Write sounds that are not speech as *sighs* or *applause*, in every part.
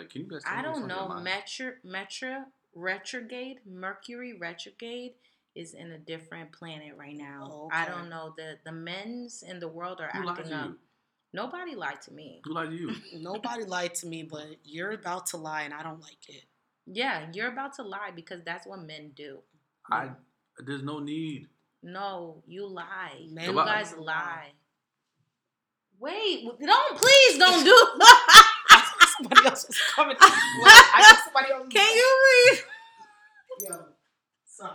Like, can you guys? Tell I don't know. mind? Metro, Metro retrograde, Mercury retrograde is in a different planet right now. Oh, I don't know. The the men's in the world are Who acting up. you? Nobody lied to me. Who lied to you? *laughs* Nobody lied to me, but you're about to lie, and I don't like it. Yeah, you're about to lie because that's what men do. I. There's no need. No, you lie. Men you guys lie. Wait, don't please don't do. *laughs* somebody else was coming. *laughs* Wait, I got somebody else. Can you leave? Yo, son.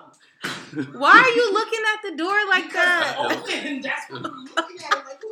Why are you looking at the door like that? Open. That's what I'm looking at. Like, who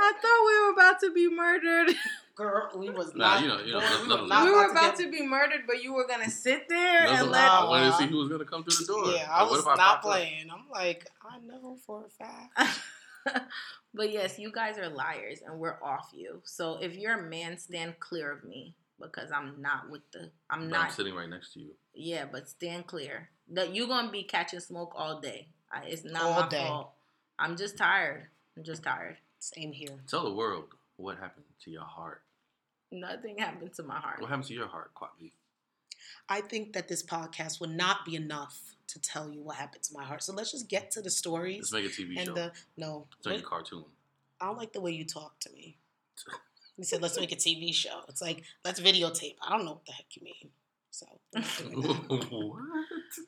I thought we were about to be murdered. *laughs* Girl, we was Nah, not. you know- you know, boy, nothing- we nothing were not we were about get- to be murdered, but you were gonna sit there That's and what- let. I wanted to see who was gonna come through the door. Yeah, I Like, what was if I not popped up? playing. I'm like, I know for a fact. *laughs* but yes, you guys are liars, and we're off you. So if you're a man, stand clear of me because I'm not with the. I'm But I'm not. sitting right next to you. Yeah, but stand clear. That you're gonna be catching smoke all day. I, it's not All my day. fault. I'm just tired. I'm just tired. Same here. Tell the world what happened to your heart. Nothing happened to my heart. What happened to your heart, Quatley? I think that this podcast would not be enough to tell you what happened to my heart. So let's just get to the stories Let's make a TV and show. the no. it's like what- a cartoon. I don't like the way you talk to me. *laughs* You said let's make a TV show. It's like let's videotape. I don't know what the heck you mean. So we're not doing that. *laughs* what?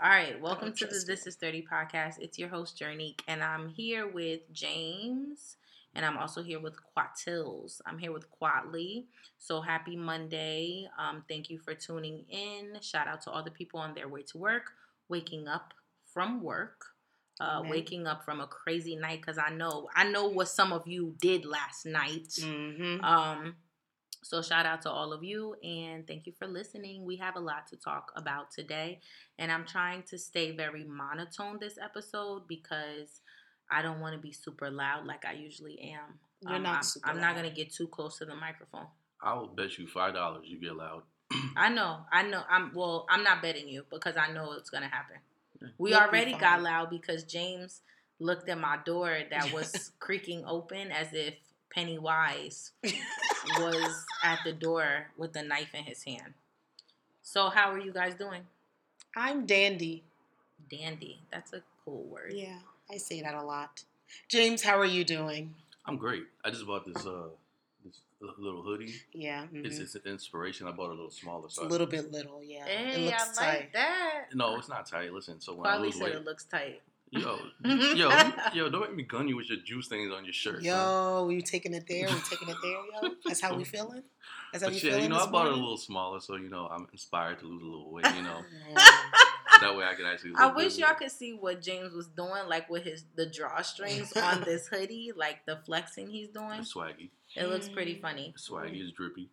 All right, welcome to the trust This Is 30 podcast. It's your host, Jernique, and I'm here with James, and I'm also here with Quatills. I'm here with Quatley. So happy Monday. Um, thank you for tuning in. Shout out to all the people on their way to work, waking up from work. Uh, Amen. waking up from a crazy night because I know I know what some of you did last night. Mhm. Um, so shout out to all of you and thank you for listening. We have a lot to talk about today, and I'm trying to stay very monotone this episode because I don't want to be super loud like I usually am. You're Um, not I'm, super I'm not gonna get too close to the microphone. I will bet you five dollars you get loud. I know, I know. I'm well. I'm not betting you because I know it's gonna happen. We You'll already got loud because James looked at my door that was *laughs* creaking open as if Pennywise was *laughs* at the door with a knife in his hand. So how are you guys doing? I'm dandy. Dandy. That's a cool word. Yeah, I say that a lot. James, how are you doing? I'm great. I just bought this uh this little hoodie. Yeah, mhm. It's it's an inspiration. I bought a little smaller. It's So a I- little bit little. Yeah, Hey, it looks I tight. like that. No, it's not tight. Listen, so when I lose said weight, it looks tight. yo, yo, *laughs* yo, don't make me gun you with your juice things on your shirt. son. Yo, we taking it there? We taking it there, yo? That's how we *laughs* feeling? That's how But we yeah, feeling you know, this I bought it a little smaller, so you know, I'm inspired to lose a little weight. You know, *laughs* that way I can actually. I wish y'all could see what James was doing, like with his the drawstrings on this hoodie, like the flexing he's doing. It's swaggy. It looks pretty funny. It's swaggy. It's drippy.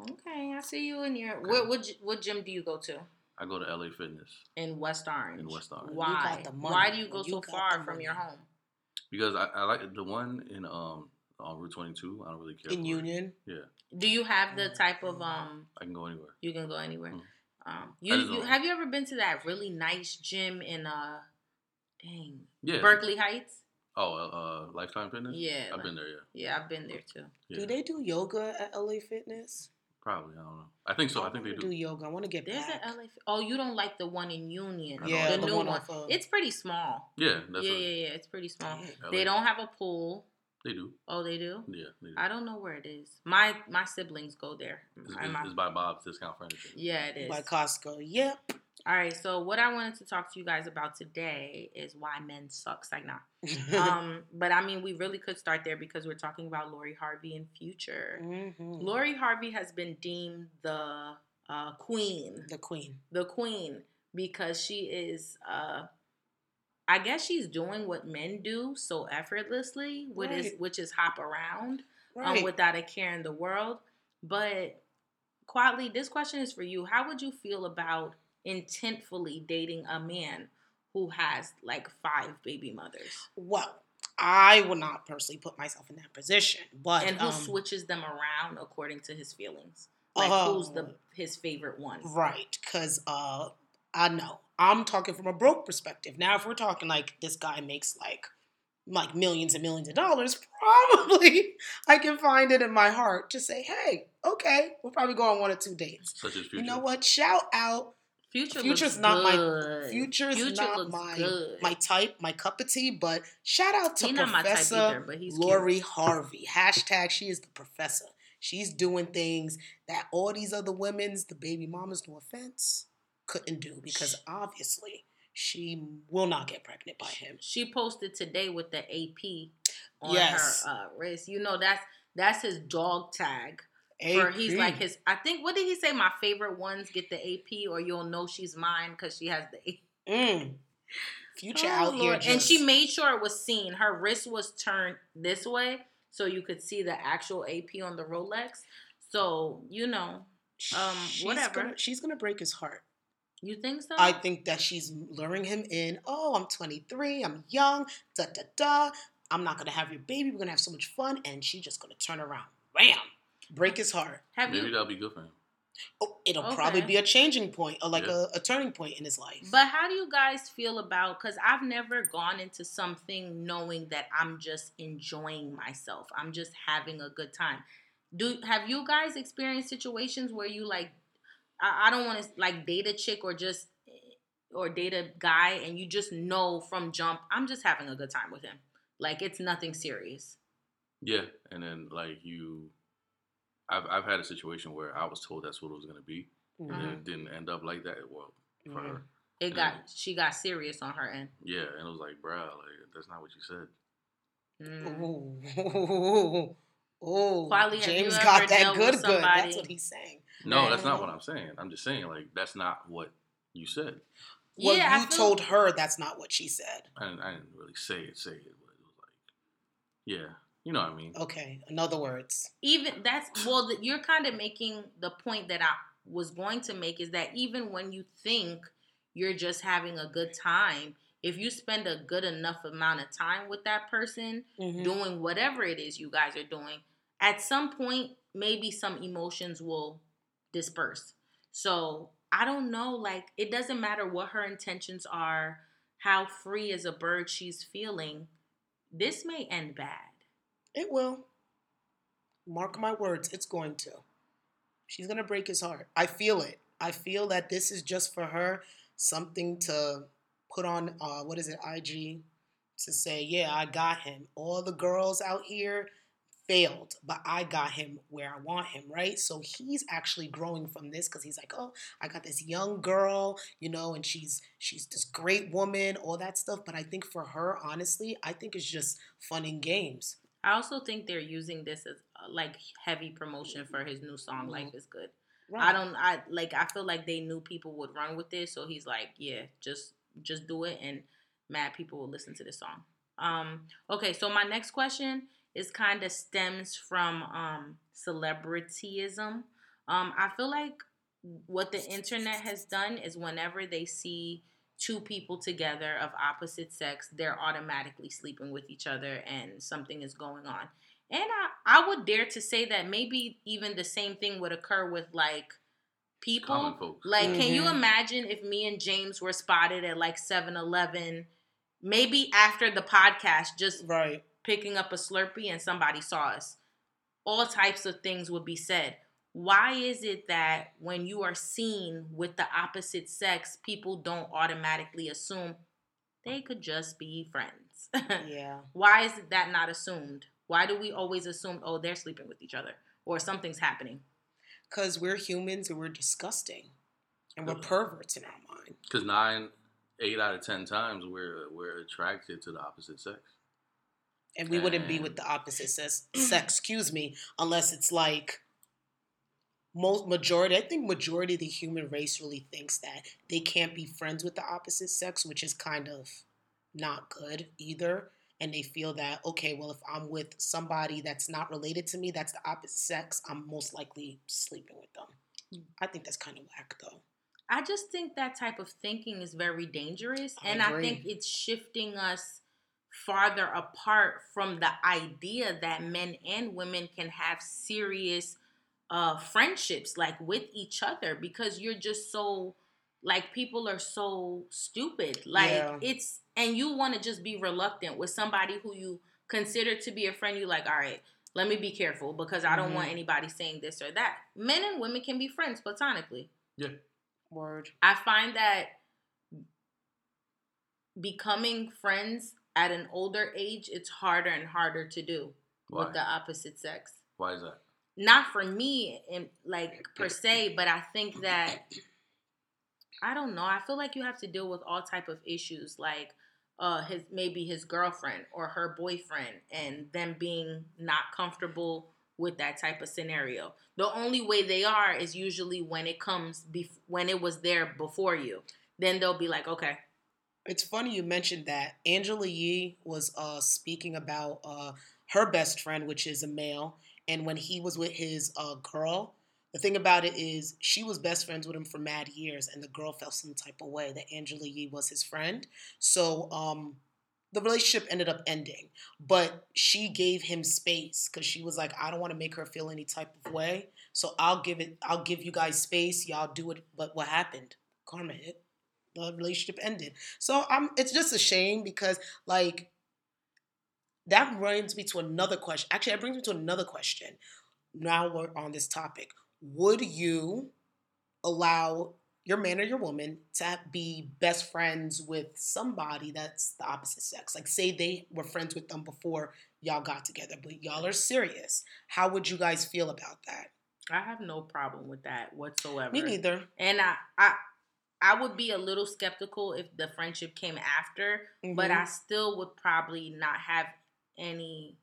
Okay, I see you in your. Okay. What what what gym do you go to I go to LA Fitness in West Orange? in West Orange You Why? got the money. Why do you go You so far from your home? because I, I like the one in um on Route 22. I don't really care. In for it. Union? Yeah. Do you have the type of um? I can go anywhere. You can go anywhere. Mm. Um, you, you don't- have you ever been to that really nice gym in uh, dang Yeah. Berkeley Heights? Oh, uh, uh, Lifetime Fitness. Yeah, I've like- been there. Yeah. Yeah, I've been there too. yeah. Do they do yoga at LA Fitness? Probably. I don't know. I think so. I think they do. do yoga. I want to get There's back. an LA. Oh, you don't like the one in Union? Yeah, the, the, new one one. of. It's pretty small. Yeah, that's yeah, what yeah, yeah. It's pretty small. Yeah. They don't have a pool. They do. Oh, they do. Yeah, they do. I don't know where it is. My my siblings go there. It's, it's- it's by Bob's Discount Furniture. yeah, it is. by Costco. Yep. All right. So what I wanted to talk to you guys about today is why men suck. Like nah. *laughs* Um, but I mean, we really could start there because we're talking about Lori Harvey and Future. Mhm. Lori Harvey has been deemed the uh, queen, The queen. the queen, because she is. Uh, I guess she's doing what men do so effortlessly, which is which is hop around Right. um, without a care in the world. But quietly, this question is for you. How would you feel about intentfully dating a man who has like five baby mothers well, I would not personally put myself in that position, but and who um, switches them around according to his feelings? Like who's Oh. the his favorite one? Right, because uh, I know I'm talking from a broke perspective. Now, if we're talking like this guy makes like like millions and millions of dollars, *laughs* probably I can find it in my heart to say, hey, okay, we'll probably go on one or two dates. Such as future. You know what? Shout out. Future Future's not my- good. Future's Future not my good. my type, my cup of tea, but shout out to He my Professor either, he's cute. Lori Harvey. Hashtag she is the professor. She's doing things that all these other women's, the baby mamas, no offense, couldn't do because obviously she will not get pregnant by him. She posted today with the AP on Yes. her uh, wrist. You know that's that's his dog tag. Or he's like his. I think what did he say? My favorite ones get the AP, or you'll know she's mine because she has the AP. Mm. Future Oh, out here. And she made sure it was seen. Her wrist was turned this way, so you could see the actual AP on the Rolex. So you know, um, she's whatever. Gonna, she's gonna break his heart. you think so? I think that she's luring him in. Oh, I'm 23. I'm young. Da da da. I'm not gonna have your baby. We're gonna have so much fun, and she's just gonna turn around. Bam! Break his heart. Have Maybe you? that'll be good for him. Oh, it'll probably be a changing point or like Yeah. a, a turning point in his life. But how do you guys feel about? Because I've never gone into something knowing that I'm just enjoying myself. I'm just having a good time. Do have you guys experienced situations where you like? I, I don't want to like date a chick or just or date a guy, and you just know from jump, I'm just having a good time with him. Like it's nothing serious. Yeah, and then like you, I've I've had a situation where I was told that's what it was gonna be, and then Mhm. it didn't end up like that. Well, for Mhm. her, It Yeah. got she got serious on her end. yeah, and it was like, bro, like that's not what you said. Mm. Ooh. *laughs* Ooh. Quali, have you James got that dealt good, with good. That's what he's saying. No, Right. that's not what I'm saying. I'm just saying like that's not what you said. Well, Yeah, you feel- told her that's not what she said. I didn't, I didn't really say it, say it, but it was like, yeah, you know what I mean. Okay, in other words. even that's well th- you're kind of making the point that i was going to make is that even when you think you're just having a good time if you spend a good enough amount of time with that person Mhm. doing whatever it is you guys are doing at some point maybe some emotions will disperse so i don't know like it doesn't matter what her intentions are how free as a bird she's feeling this may end bad It will. Mark my words, it's going to. She's going to break his heart. I feel it. I feel that this is just for her something to put on, uh, what is it, IG, to say, yeah, I got him. All the girls out here failed, but I got him where I want him, right? So he's actually growing from this because he's like, oh, I got this young girl, you know, and she's she's this great woman, all that stuff. But I think for her, honestly, I think it's just fun and games. I also think they're using this as uh, like heavy promotion for his new song Mhm. "Life Is Good." I don't. I like. I feel like they knew people would run with this, so he's like, "Yeah, just just do it," and mad people will listen to this song. Um. Okay, so my next question is kind of stems from um celebrityism. Um. I feel like what the internet has done is whenever they see two people together of opposite sex, they're automatically sleeping with each other and something is going on. And I, I would dare to say that maybe even the same thing would occur with like people. Common folks. Like, can you Mhm. imagine if me and James were spotted at like 7 Eleven, maybe after the podcast, just Right. picking up a Slurpee and somebody saw us? All types of things would be said. Why is it that when you are seen with the opposite sex, people don't automatically assume they could just be friends? *laughs* Yeah. Why is that not assumed? Why do we always assume, oh, they're sleeping with each other or something's happening? Because we're humans and we're disgusting. And we're perverts in our mind. Because nine, eight out of ten times we're we're attracted to the opposite sex. And we wouldn't be with the opposite sex, sex, *clears throat* excuse me, unless it's like most majority, I think majority of the human race really thinks that they can't be friends with the opposite sex, which is kind of not good either. And they feel that, okay, well, if I'm with somebody that's not related to me, that's the opposite sex, I'm most likely sleeping with them. Mm. I think that's kind of whack though. I just think that type of thinking is very dangerous. I and I think it's shifting us farther apart from the idea that men and women can have serious uh, friendships like with each other because you're just so like people are so stupid. Like Yeah. it's and you want to just be reluctant with somebody who you consider to be a friend. You like, all right, let me be careful because I don't want Mhm. anybody saying this or that. Men and women can be friends platonically. Yeah word. I find that becoming friends at an older age, it's harder and harder to do Why? with the opposite sex. Why is that? Not for me, in, like per se, but I think that I don't know. I feel like you have to deal with all type of issues, like uh, his maybe his girlfriend or her boyfriend, and them being not comfortable with that type of scenario. The only way they are is usually when it comes bef- when it was there before you. Then they'll be like, okay, It's funny you mentioned that. Angela Yee was uh, speaking about uh, her best friend, which is a male, and when he was with his uh, girl, the thing about it is she was best friends with him for mad years, and the girl felt some type of way that Angela Yee was his friend. So um, the relationship ended up ending, but she gave him space because she was like, I don't want to make her feel any type of way, so I'll give it. I'll give you guys space. Y'all do it. But what happened? Karma hit. The relationship ended. So I'm it's just a shame because like that brings me to another question. Actually, that brings me to another question. Now we're on this topic. Would you allow your man or your woman to be best friends with somebody that's the opposite sex? Like say they were friends with them before y'all got together, but y'all are serious. How would you guys feel about that? I have no problem with that whatsoever. Me neither. And I, I, I would be a little skeptical if the friendship came after, but Mhm. I still would probably not have any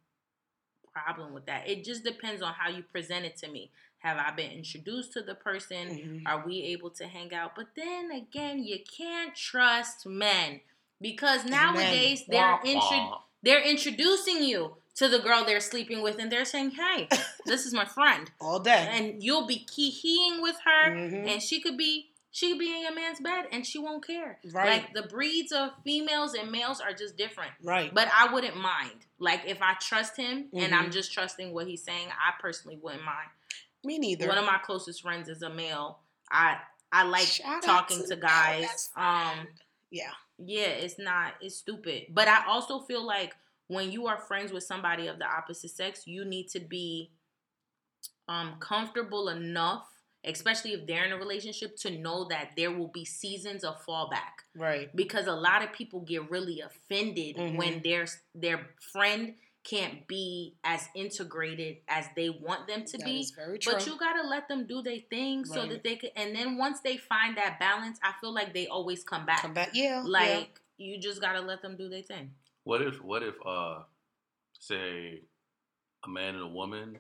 problem with that. It just depends on how you present it to me. Have I been introduced to the person? Mhm. Are we able to hang out? But then again, you can't trust men because nowadays they're intro- they're introducing you to the girl they're sleeping with, and they're saying, "Hey, *laughs* this is my friend," all day. and you'll be key-heeing with her, Mhm. and she could be she could be in your man's bed, and she won't care. Right. Like the breeds of females and males are just different. right. But I wouldn't mind. Like if I trust him and I'm Mhm. just trusting what he's saying, I personally wouldn't mind. Me neither. One of my closest friends is a male. I I like Shout talking to to guys. Um yeah. yeah, it's not it's stupid. But I also feel like when you are friends with somebody of the opposite sex, you need to be um comfortable enough, especially if they're in a relationship, to know that there will be seasons of fallback. Right. Because a lot of people get really offended Mhm. when their their friend can't be as integrated as they want them to That be. is very true. But you gotta let them do their thing so that they can. And then once they find that balance, I feel like they always come back. come back. Yeah. Like you just gotta let them do their thing. What if what if uh say a man and a woman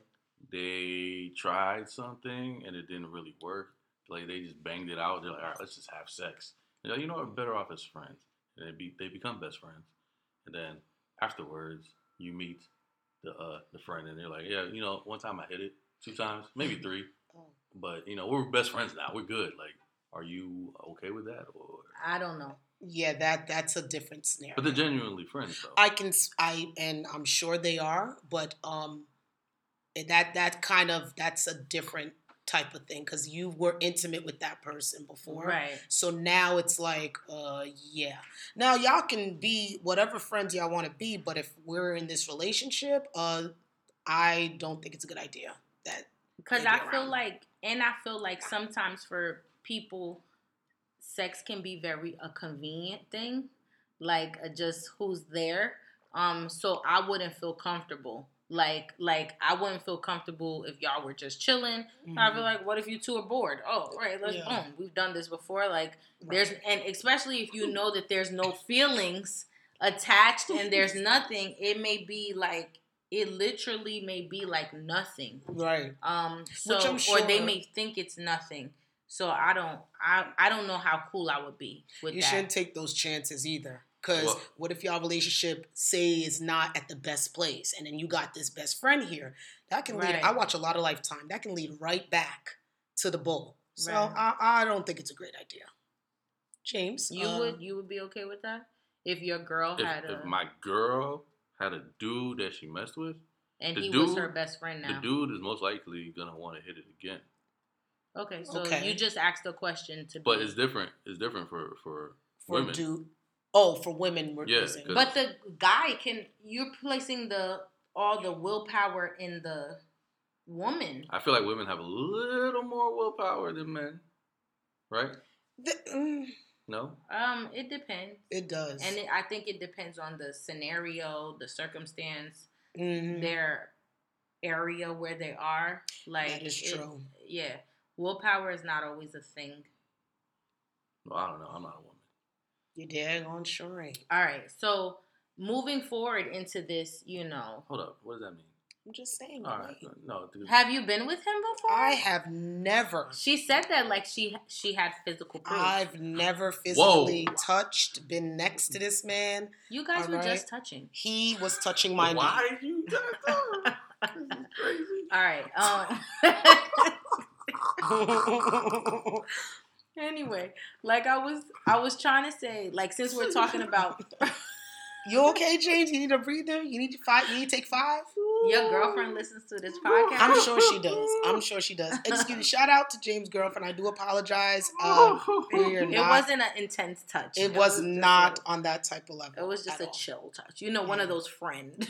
they tried something and it didn't really work. Like they just banged it out. They're like, all right, let's just have sex. You know, you know, we're better off as friends. And they be they become best friends. And then afterwards, you meet the uh the friend, and they're like, yeah, you know, one time I hit it, two times, maybe three, but you know, we're best friends now. We're good. Like, are you okay with that? Or I don't know. Yeah. That that's a different scenario. but they're genuinely friends though. I can I and I'm sure they are, but um, that that kind of that's a different type of thing because you were intimate with that person before. Right. So now it's like, uh, yeah. Now y'all can be whatever friends y'all want to be, but if we're in this relationship, uh, I don't think it's a good idea. That Because I feel like, and I feel like sometimes for people, sex can be very a convenient thing, like uh, just who's there. Um, so I wouldn't feel comfortable. Like, like I wouldn't feel comfortable if y'all were just chilling. I feel like, what if you two are bored? Oh, right, let's Mm-hmm. Yeah. boom. We've done this before. Like, Right. there's and especially if you know that there's no feelings attached and there's *laughs* nothing, it may be like it literally may be like nothing. right. Um, so I'm or they may think it's nothing. So I don't, I, I don't know how cool I would be with You that. shouldn't take those chances either. Cause Well- what if y'all relationship say is not at the best place, and then you got this best friend here? That can lead. Right. I watch a lot of Lifetime. That can lead right back to the bull. So Right. I, I don't think it's a great idea. James, You uh, would, you would be okay with that if your girl if, had a, if my girl had a dude that she messed with, and the he was dude- her best friend now. the dude is most likely gonna want to hit it again. Okay, so Okay. you just asked the question to be. But it's different. It's different for for For women. dude. Oh, for women we're Yeah, using. 'cause- But the guy can you're placing the all the willpower in the woman. I feel like women have a little more willpower than men, right? The- mm, No. Um, it depends, it does. and it, I think it depends on the scenario, the circumstance, Mhm. their area where they are. Like that is it- true. yeah, willpower is not always a thing. Well, I don't know. I'm not a woman. You're dead on sure. All right, so moving forward into this, you know, Hold up. What does that mean? I'm just saying. All right. wait. No. dude. have you been with him before? I have never. She said that like she she had physical proof. I've never physically touched, been next to this man. you guys were Alright. just touching. He was touching my Why knee. did you do that? This is crazy. *laughs* All right. Um. *laughs* *laughs* anyway, like I was, I was trying to say, like since we're talking about *laughs* you okay, James? You need a breather? You need to five? You need to take five? your girlfriend listens to this podcast. I'm sure she does. I'm sure she does. Excuse me. *laughs* Shout out to James' girlfriend. I do apologize. *laughs* Um, it not. wasn't an intense touch. It was just not on that type of level. it was just a all. chill touch. You know, one of Yeah. those friend.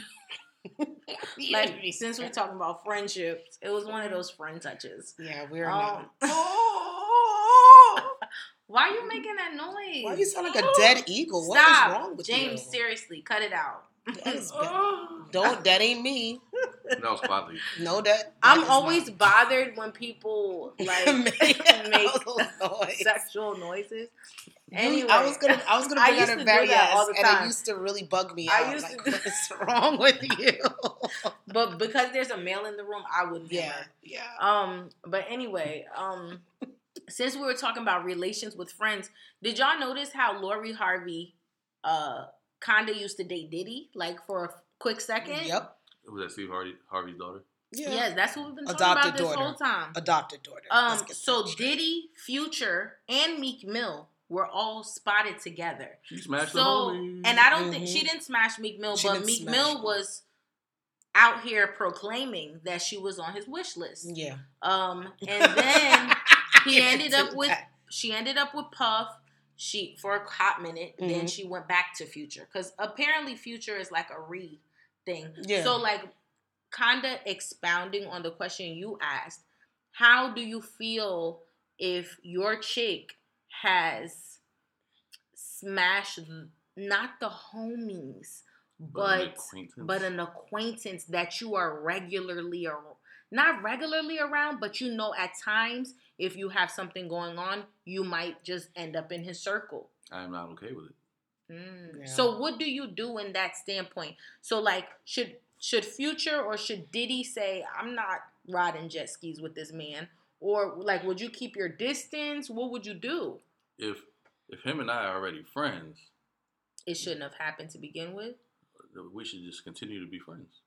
Yeah, like since we're talking about friendships, it was one of those friend touches. yeah, we're Um, not. Why are you making that noise? Why you sound like a dead eagle? What is wrong with James. you? James, seriously, cut it out. That is. *laughs* Don't. That ain't me. No, That was you. No, that. that I'm always not. bothered when people *laughs* like make *laughs* those noise. sexual noises. You- Anyway, I was gonna, I was gonna I bring out a to very that all yes, and it used to really bug me I out. used like, to do- what is wrong with you? but because there's a male in the room, I would yeah, yeah. Um, but anyway, um, since we were talking about relations with friends, did y'all notice how Lori Harvey, uh, kinda used to date Diddy, like for a quick second? Yep. Was that Steve Harvey, Harvey's daughter? Yeah. Yes, that's what we've been talking Adopted about this daughter. whole time. Adopted daughter. Um, so. Diddy, Future, and Meek Mill were all spotted together. She smashed the So, and I don't think Mhm. she didn't smash Meek Mill, She but Meek Mill him. was out here proclaiming that she was on his wish list. Yeah. Um, and then *laughs* he ended up with that. she ended up with Puff. She for a hot minute, then Mhm. she went back to Future because apparently Future is like a re thing. Yeah. So like, kinda expounding on the question you asked, how do you feel if your chick has smashed not the homies, an but acquaintance. but an acquaintance that you are regularly ar- not regularly around, but you know at times if you have something going on, you might just end up in his circle. I'm not okay with it. Mm. Yeah. So what do you do in that standpoint? So like should should Future or should Diddy say I'm not riding jet skis with this man? Or like would you keep your distance? What would you do? If if him and I are already friends, It shouldn't have happened to begin with. we should just continue to be friends.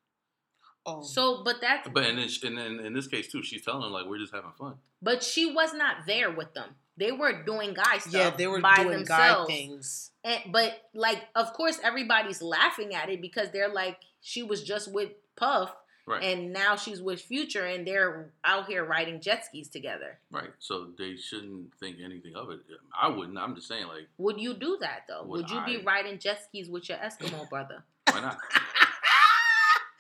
Oh. So but that's But and then, sh- and then in this case too, she's telling them like we're just having fun. But she was not there with them. They were doing guy stuff. yeah, they were by doing guy things. And, but like, of course, everybody's laughing at it because they're like, she was just with Puff, Right. and now she's with Future, and they're out here riding jet skis together. right. So they shouldn't think anything of it. I wouldn't. I'm just saying like Would you do that though? Would Would, you be riding jet skis with your Eskimo *laughs* brother? why not?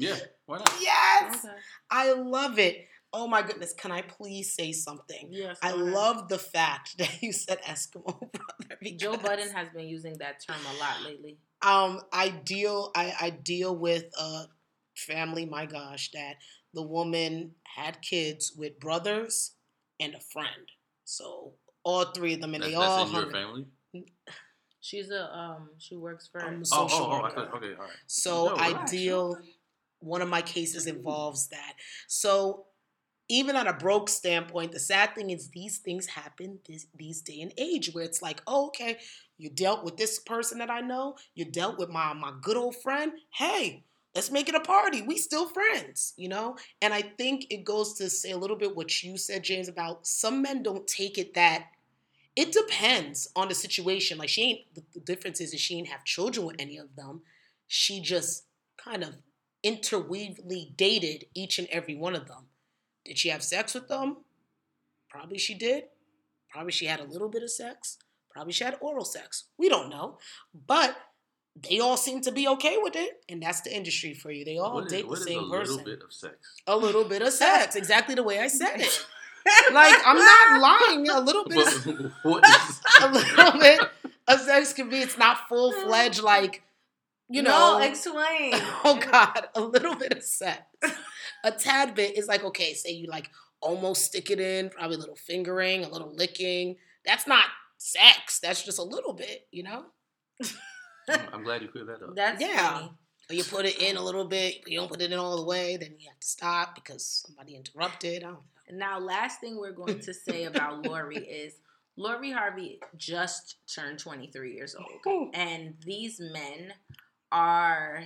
Yeah. Why not? yes, I love it. Oh my goodness, can I please say something? Yes. I ahead. love the fact *laughs* that you said Eskimo *laughs* brother. Joe because, Budden has been using that term a lot lately. Um, I deal I, I deal with a family, my gosh, that the woman had kids with brothers and a friend. So all three of them and That's, they all that's in your hung- family. She's a um. She works for. I'm a Oh, social oh, oh, I worker. thought, okay, all right. So No, I relax. deal. One of my cases involves that. So even on a broke standpoint, the sad thing is these things happen this these day and age where it's like, oh, okay, you dealt with this person that I know, you dealt with my my good old friend. Hey, let's make it a party. We still friends, you know? And I think it goes to say a little bit what you said, James, about some men don't take it that it depends on the situation. Like she ain't the, difference is that she ain't have children with any of them. She just kind of interweavely dated each and every one of them. Did she have sex with them? Probably she did. Probably she had a little bit of sex. Probably she had oral sex. We don't know. But they all seem to be okay with it. And that's the industry for you. They all What is- date what the same a person. A little bit of sex. a little bit of sex. *laughs* Exactly the way I said it. *laughs* Like, I'm not lying. A little bit of, *laughs* what is a little bit of sex can be, it's not full fledged, like, you know. no, explain. *laughs* oh God, a little bit of sex. A tad bit is like, okay, say you like almost stick it in, probably a little fingering, a little licking. That's not sex. That's just a little bit, you know? I'm glad you cleared that up. That's Yeah. funny. Or you put it in a little bit, but you don't put it in all the way, then you have to stop because somebody interrupted. I don't know. Now, last thing we're going to say *laughs* about Lori is Lori Harvey just turned 23 years old, and these men are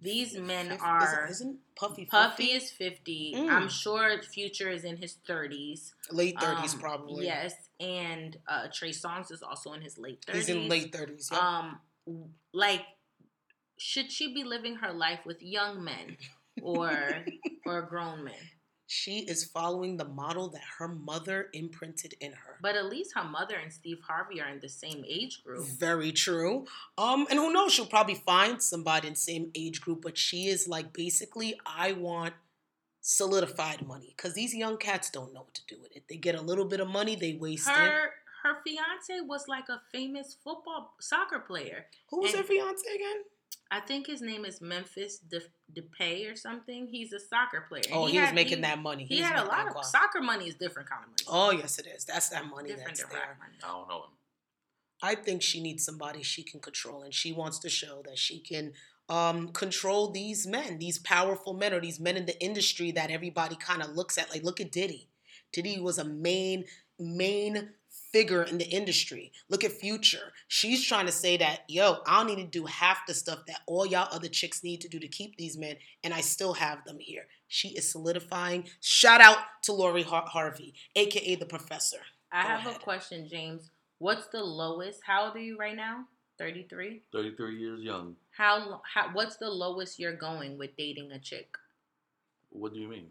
these men are. Isn't, isn't Puffy 50? Puffy is 50. Mm. I'm sure Future is in his 30s. late 30s Um, probably. Yes, and uh, Trey Songz is also in his late 30s. He's in late 30s. Yeah. Um, like, should she be living her life with young men *laughs* or or grown men? She is following the model that her mother imprinted in her. But at least her mother and Steve Harvey are in the same age group. Very true. Um, and who knows? She'll probably find somebody in the same age group, but she is like basically, I want solidified money because these young cats don't know what to do with it. They get a little bit of money, they waste it. Her her fiance was like a famous football soccer player. Who was her fiance again? I think his name is Memphis De- Depay or something. He's a soccer player. Oh, he, was had- making he- that money. He was had a lot of guap. soccer money is different kind of money. Oh yes, it is. That's that money different that's there. money. I don't know him. I think she needs somebody she can control, and she wants to show that she can um, control these men, these powerful men, or these men in the industry that everybody kind of looks at. Like, look at Diddy. Diddy was a main main figure in the industry. Look at Future. She's trying to say that, yo, I don't need to do half the stuff that all y'all other chicks need to do to keep these men, and I still have them here. She is solidifying. Shout out to Lori Har- Harvey, aka the professor. I Go have ahead. a question, James. What's the lowest? How old are you right now? 33? 33 years young. How, how what's the lowest you're going with dating a chick? What do you mean?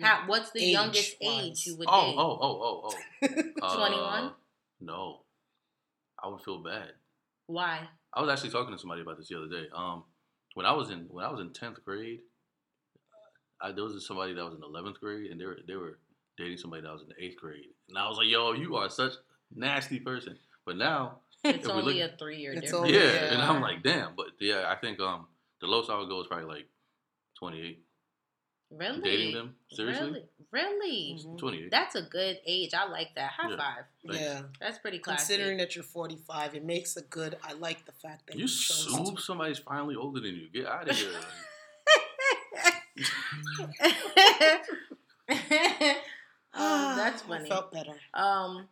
How, what's the youngest Age-wise. age you would Oh, date? oh, oh, oh, oh. *laughs* 21? Uh, no. I would feel bad. Why? I was actually talking to somebody about this the other day. Um, when I was in when I was in tenth grade, I, there was somebody that was in eleventh grade, and they were they were dating somebody that was in the eighth grade, and I was like, "Yo, you are such nasty person." But now, *laughs* It's If only look- a three year It's difference. only- yeah, yeah. and I'm like, "Damn!" But yeah, I think um the lowest I would go is probably like twenty eight. Really? Dating them seriously, Really? Really? Mhm. twenty eight. That's a good age. I like that. High Yeah. five. Thanks. Yeah. That's pretty classy. Considering that you're 45, it makes a good. I like the fact that You you chose to- somebody's finally older than you. Get out of here. *laughs* *laughs* um, that's I funny. felt better. Um,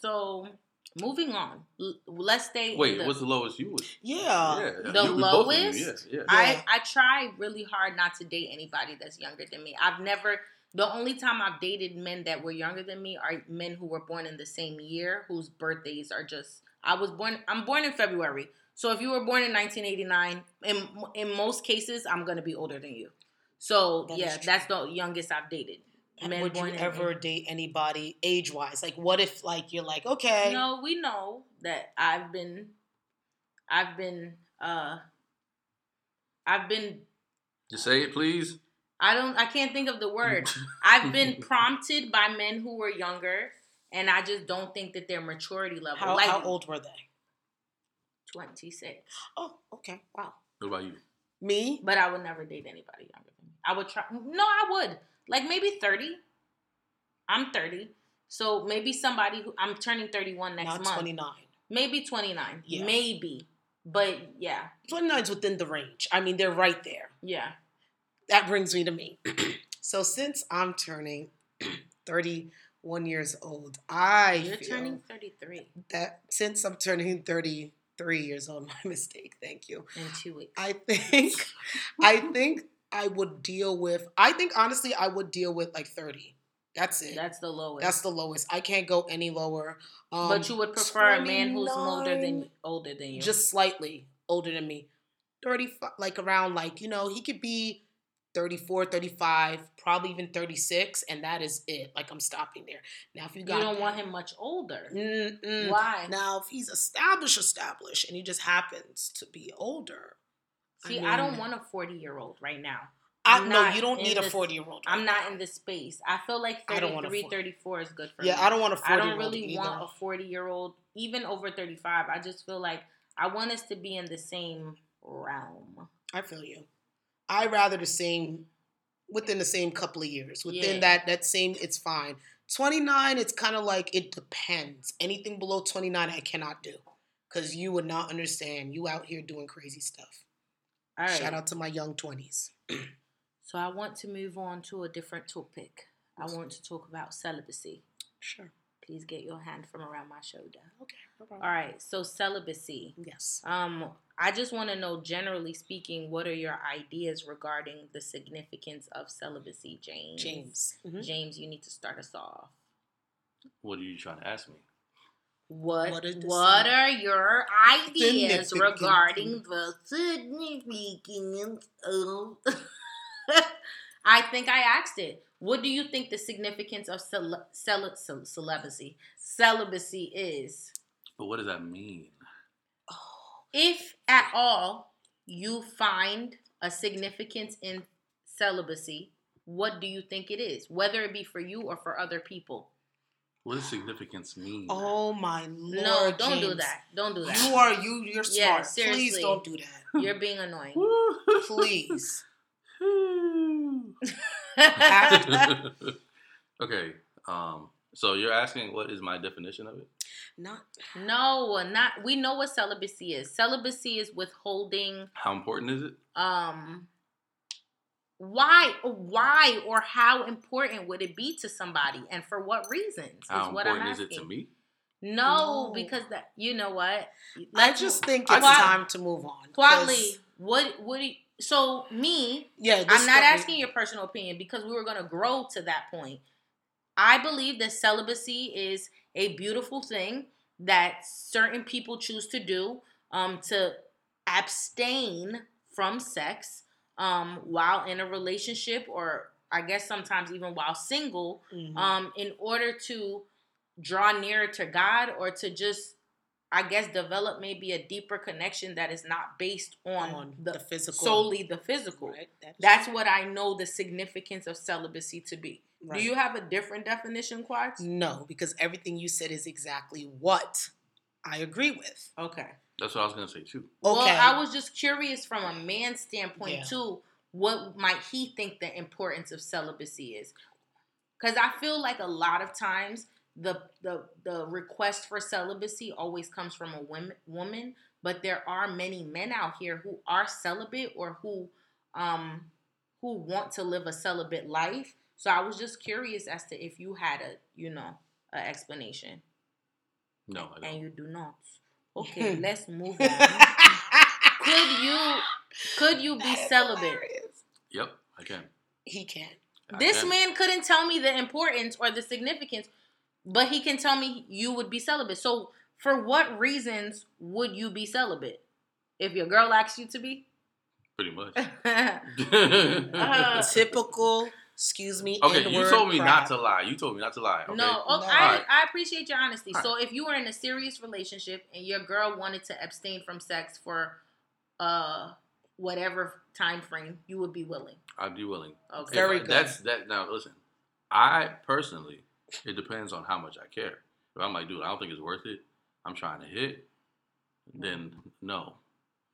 so moving on. L- let's stay. Wait, the- what's the lowest you would? Yeah. yeah, The you- we both lowest? Yeah, yeah. I I try really hard not to date anybody that's younger than me. I've never. The only time I've dated men that were younger than me are men who were born in the same year, whose birthdays are just. I was born. I'm born in February, so if you were born in 1989, in in most cases, I'm gonna be older than you. So That is yeah, that's the youngest I've dated. And Men would you born in- ever date anybody age wise? Like, what if, like, you're like, okay, No, we know that I've been, I've been, uh, I've been. You say it, please. I don't. I can't think of the word. *laughs* I've been prompted by men who were younger, and I just don't think that their maturity level. how, like how old were they? Twenty six. Oh, okay. Wow. What about you? Me? But I would never date anybody younger than me. I would try. No, I would. Like maybe thirty. I'm thirty, so maybe somebody who I'm turning thirty one next Now month. 29. Maybe twenty nine. Yeah. Maybe. But yeah, 29's within the range. I mean, they're right there. yeah. That brings me to me. *clears throat* so, since I'm turning *clears throat* 31 years old, I You're turning 33 that since I'm turning 33 years old, *laughs* my mistake, thank you. in two weeks. I think I think I would deal with I think honestly I would deal with like 30. That's it. That's the lowest. That's the lowest. I can't go any lower. Um, but you would prefer a man who's older than older than you. just slightly older than me. 35 like around like, you know, he could be 34, 35, probably even 36, and that is it. Like I'm stopping there. Now, if you got, You don't want him much older. Mm-mm. Why? Now, if he's established, established, and he just happens to be older, I See, I, don't want a 40 year old right now. I, no, you don't need a 40 year old. I'm not in this space. I feel like I don't want a 33, 34 is good for me. Yeah, I don't want a 40 I don't really either. want a 40 year old, even over 35. I just feel like I want us to be in the same realm. I feel you. I rather the same within the same couple of years. Within Yeah. that that same, it's fine. 29, it's kind of like it depends. Anything below 29, I cannot do because you would not understand. You out here doing crazy stuff. All right. Shout out to my young 20s. *clears throat* So I want to move on to a different topic. I want to talk about celibacy. Sure. Please get your hand from around my shoulder. Okay. No. All right. So celibacy. Yes. Um, I just want to know, generally speaking, what are your ideas regarding the significance of celibacy, James? James. Mhm. James, you need to start us off. What are you trying to ask me? What What is the what are your ideas regarding the significance of *laughs* I think I asked it. What do you think the significance of cel- cel- cel- celibacy celibacy is? But what does that mean? If at all you find a significance in celibacy, what do you think it is? Whether it be for you or for other people. What does significance mean? Oh my lord. no, don't do that. Don't do that. You are you. You're Yeah, smart. Please seriously. don't do that. *laughs* You're being annoying. Please. *laughs* okay. Um. So you're asking what is my definition of it? Not. No, not we know what celibacy is. Celibacy is withholding How important is it? um why why or how important would it be to somebody and for what reasons is How what I'm important is it to me? No, No. because that you know what? I Let's- just think it's just- time to move on Quadly, what what do you, so me Yeah. I'm not stuff- asking your personal opinion because we were going to grow to that point. I believe that celibacy is a beautiful thing that certain people choose to do um, to abstain from sex um, while in a relationship, or I guess sometimes even while single, Mhm. um, in order to draw nearer to God or to just, I guess, develop maybe a deeper connection that is not based on, on the, the physical. solely the physical. Right. That's, That's what I know the significance of celibacy to be. right. Do you have a different definition, Quartz? No, because everything you said is exactly what I agree with. Okay. That's what I was gonna say too. Well, Okay. I was just curious from a man's standpoint Yeah. too. What might he think the importance of celibacy is? Because I feel like a lot of times the the the request for celibacy always comes from a women, woman, but there are many men out here who are celibate or who um who want to live a celibate life. So I was just curious as to if you had a you know a explanation, No, I and don't. you do not. Okay, *laughs* let's move on. could you could you be celibate? Yep, I can. He can. I This can. man couldn't tell me the importance or the significance, but he can tell me you would be celibate. So, for what reasons would you be celibate? If your girl asks you to be? pretty much. *laughs* *laughs* Uh, Typical. Excuse me. okay, you told me crap. not to lie. You told me not to lie. Okay? No, oh, No. I, Alright. I appreciate your honesty. Alright. So, if you were in a serious relationship and your girl wanted to abstain from sex for uh whatever time frame, you would be willing. I'd be willing. Okay. Very good. That's that. Now listen, I personally, it depends on how much I care. If I'm like, dude, I don't think it's worth it. I'm trying to hit. Then no.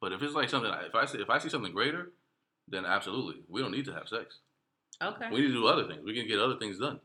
But if it's like something, if I see if I see something greater, then absolutely, we don't need to have sex. Okay. We need to do other things. We can get other things done.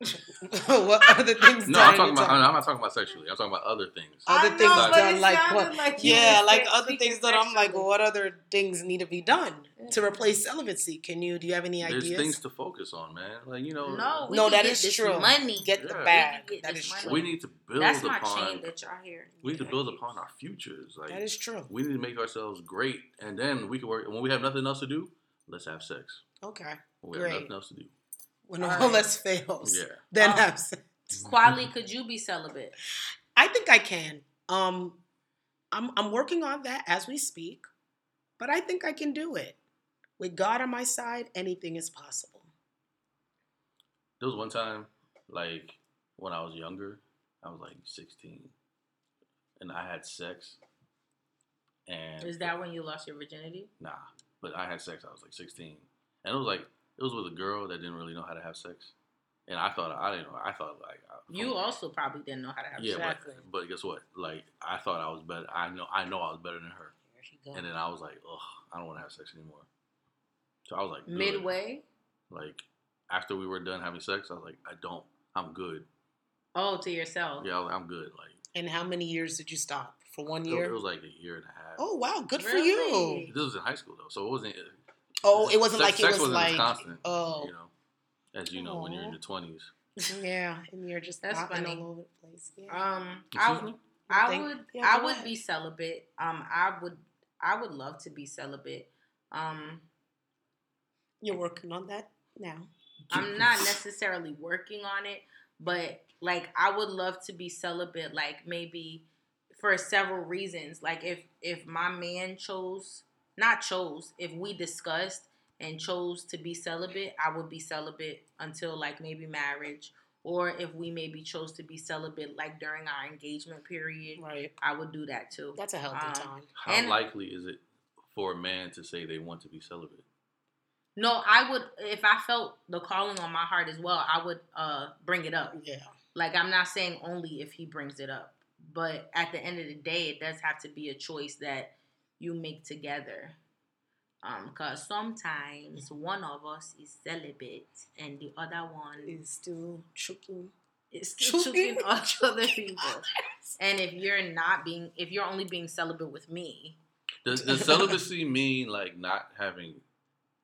*laughs* what other things No, done I'm talking you about. I'm not talking about sexually. I'm talking about other things. Other I things know, but done it like what? you yeah, were like other things that I'm like, well, what other things need to be done to mm-hmm. replace celibacy? Can you? Do you have any ideas? There's things to focus on, man. Like you know, No, uh, we No, can that get is this true. Money. Get the Yeah. bag. We get That this is money. true. we need to build That's my upon. chain that y'all hear. we need to build upon our futures. Like That is true. we need to make ourselves great, and then we can work. When we have nothing else to do, let's have sex. Okay. We Great. have nothing else to do. When All all right. else fails, Yeah. then Um, have sex. Quali, could you be celibate? I think I can. Um, I'm I'm working on that as we speak, but I think I can do it. With God on my side, anything is possible. There was one time, like when I was younger, I was like 16, and I had sex. And Is that when you lost your virginity? nah? But I had sex. I was like 16, and it was like it was with a girl that didn't really know how to have sex, and I thought I didn't know. I thought like I- You oh. also probably didn't know how to have yeah, sex. Yeah, but, but guess what? Like I thought I was better. I know I know I was better than her, Here she goes. and then I was like, ugh, I don't want to have sex anymore. So I was like, good. Midway. Like after we were done having sex, I was like, I don't. I'm good. Oh, to yourself. Yeah, I was, I'm good. Like and how many years did you stop? For one year? it was like a year and a half. oh wow, good for you. This was in high school though, so it wasn't. Oh, it wasn't sex- like it sex was wasn't like constant. oh you know, as you know when you're in Aw. your twenties. yeah, and you're just That's funny. all over the place. Yeah. Um, Excuse I. I would, Yeah, I would ahead. be celibate. Um, I would, I would love to be celibate. Um, You're working on that now. I'm not necessarily working on it, but like I would love to be celibate. Like maybe for several reasons. Like if if my man chose, not chose, if we discussed and chose to be celibate, I would be celibate until like maybe marriage. Or if we maybe chose to be celibate like during our engagement period, Right. I would do that too. That's a healthy Um, time. How And- likely is it for a man to say they want to be celibate? No, I would if I felt the calling on my heart as well, I would uh bring it up. Yeah. Like I'm not saying only if he brings it up, but at the end of the day, it does have to be a choice that you make together. Um, cause sometimes one of us is celibate and the other one Is still choking. is still choking choking *laughs* other people. And if you're not being, if you're only being celibate with me, Does, does celibacy mean like not having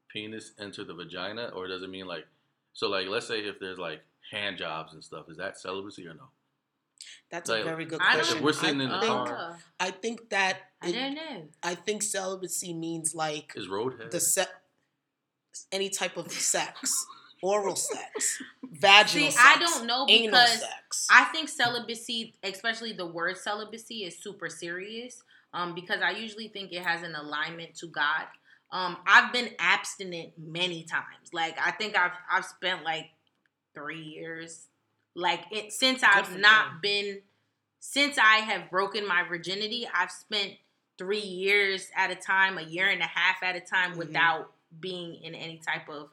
penis enter the vagina, or does it mean like so? Like, let's say if there's like hand jobs and stuff, is that celibacy or no? That's Like, a very good question. If we're sitting I in the think, car- I think that I don't know. I think celibacy means like Is roadhead? the se- any type of *laughs* sex, oral sex, *laughs* vaginal See, sex. I don't know because sex. I think celibacy, especially the word celibacy, is super serious. Um, because I usually think it has an alignment to God. Um, I've been abstinent many times. Like I think I've I've spent like three years, like it since I've for not you. been since I have broken my virginity. I've spent three years at a time, a year and a half at a time, Mhm. without being in any type of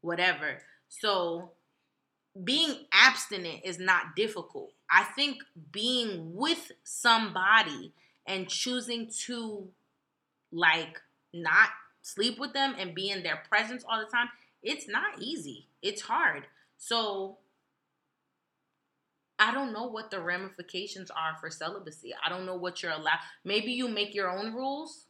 whatever. So being abstinent is not difficult. I think being with somebody and choosing to like not sleep with them and be in their presence all the time, it's not easy. It's hard. So I don't know what the ramifications are for celibacy. I don't know what you're allowed. Maybe you make your own rules,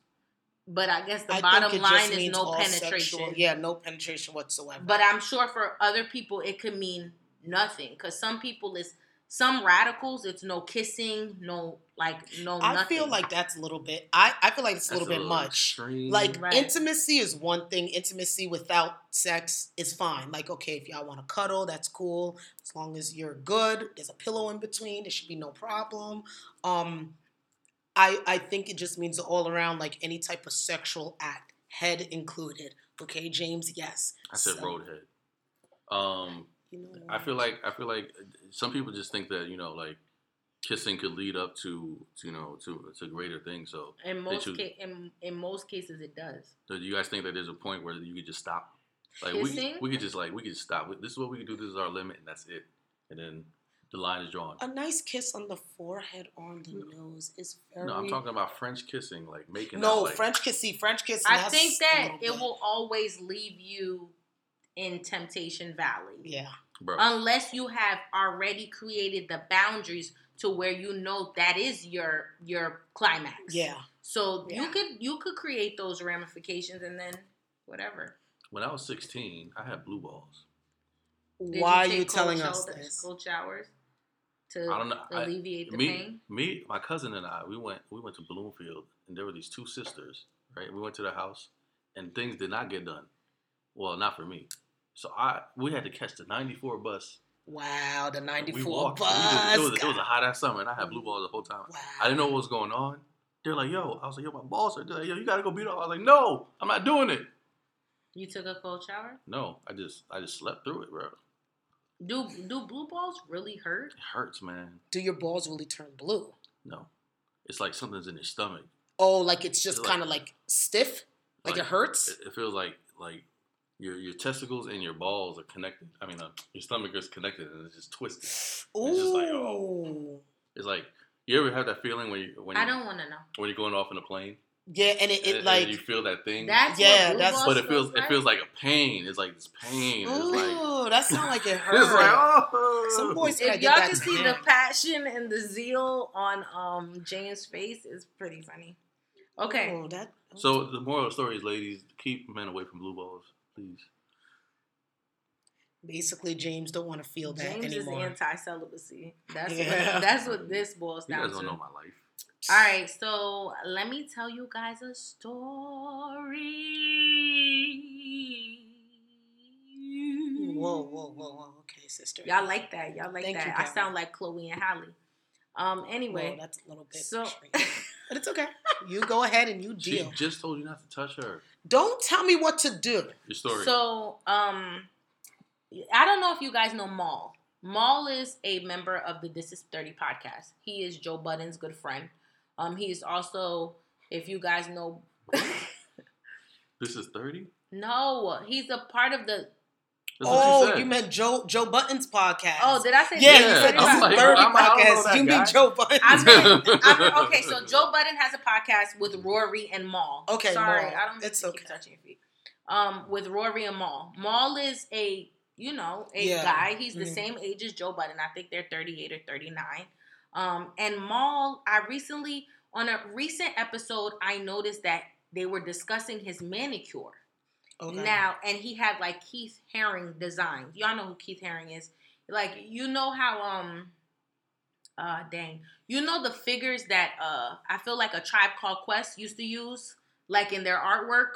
but I guess the I bottom think it just line is no penetration. sexual- yeah, no penetration whatsoever. But I'm sure for other people it could mean nothing because some people is some radicals it's no kissing, no like no I nothing. feel like that's a little bit. I, I feel like it's a That's little bit much. extreme. Like Right. intimacy is one thing. Intimacy without sex is fine. Like okay, if y'all want to cuddle, that's cool. As long as you're good, there's a pillow in between. There should be no problem. Um, I I think it just means all around like any type of sexual act, head included. Okay, James. Yes. I said So, roadhead. Um, You know, I feel like I feel like some people just think that you know like kissing could lead up to, to you know to to greater things. So in most choose- ca- in, in most cases it does. do you guys think that there's a point where you could just stop? Like we Kissing? we could just like we could just stop. This is what we can do. This is our limit, and that's it. And then the line is drawn. a nice kiss on the forehead on the mm. nose is very. No, I'm talking about French kissing, like making. No, out, like, French kiss. See, French kiss. I think that it will always leave you in temptation valley. Yeah. Bro. unless you have already created the boundaries to where you know that is your your climax. Yeah. So you could you could create those ramifications and then whatever. when I was 16, I had blue balls. Did Why are you telling us showers- this? Cold showers to I don't know. I- alleviate the me, pain. me, my cousin and I, we went we went to Bloomfield, and there were these two sisters. Right, we went to their house, and things did not get done. Well, not for me. So I we had to catch the 94 bus. Wow, the 94 walked. bus. We did- it, was, it was a hot ass summer, and I had blue balls the whole time. Wow. I didn't know what was going on. They're like, "Yo," I was like, "Yo, my balls are." Like, "Yo, you gotta go beat up." I was like, "No, I'm not doing it." You took a cold shower? No, I just I just slept through it, bro. Do do blue balls really hurt? It hurts, man. Do your balls really turn blue? No, it's like something's in your stomach. Oh, like it's just kind of like stiff? Like, it hurts? It, it feels like like your your testicles and your balls are connected. I mean, uh, your stomach is connected and it's just twisted. Ooh. It's just like, oh. It's like you ever have that feeling when you when you, I don't want to know. when you're going off in a plane Yeah, and it, it and like you feel that thing. That's Yeah, what that's- but it feels like? it feels like a pain. It's like this pain. It's like Ooh, that sounds like it hurts. *laughs* it's like oh. Some boys gotta If y'all can see the passion and the zeal on um Jane's face, it's pretty funny. Okay. Oh, that. So the moral of the story is, ladies, keep men away from blue balls, please. basically, James don't want to feel that James anymore. is anti-celibacy. That's Yeah. what, that's what this boils down to. You guys don't know my life. All right, so let me tell you guys a story. Whoa, whoa, whoa, whoa. Okay, sister. Y'all like that? Y'all like Thank that? you, I sound like Chloe and Halle. Um. Anyway, Whoa, that's a little bit. so but it's okay. You go ahead and you *laughs* deal. She just told you not to touch her. Don't tell me what to do. Your story. So, um, I don't know if you guys know Mal. Mal is a member of the This Is 30 podcast. He is Joe Budden's good friend. Um, he is also, if you guys know, this is thirty. no, he's a part of the. That's oh, she you meant Joe Joe Budden's podcast. Oh, did I say? yeah, This you said 30 this I'm like, thirty I'm like, I don't know podcast. that You guy. mean Joe Budden? I meant, I *laughs* meant, okay, so Joe Budden has a podcast with Rory and Mal. Okay, sorry, Maul. I don't. mean It's to keep touching your feet. Um, with Rory and Mal. Mal is a you know a Yeah. guy. He's the same age as Joe Budden. I think they're thirty eight or thirty nine. Um, and Mal, I recently on a recent episode, I noticed that they were discussing his manicure. Okay. Now, and he had like Keith Haring designs. Y'all know who Keith Haring is. Like, you know how um uh dang. You know the figures that uh I feel like a tribe called Quest used to use, like in their artwork?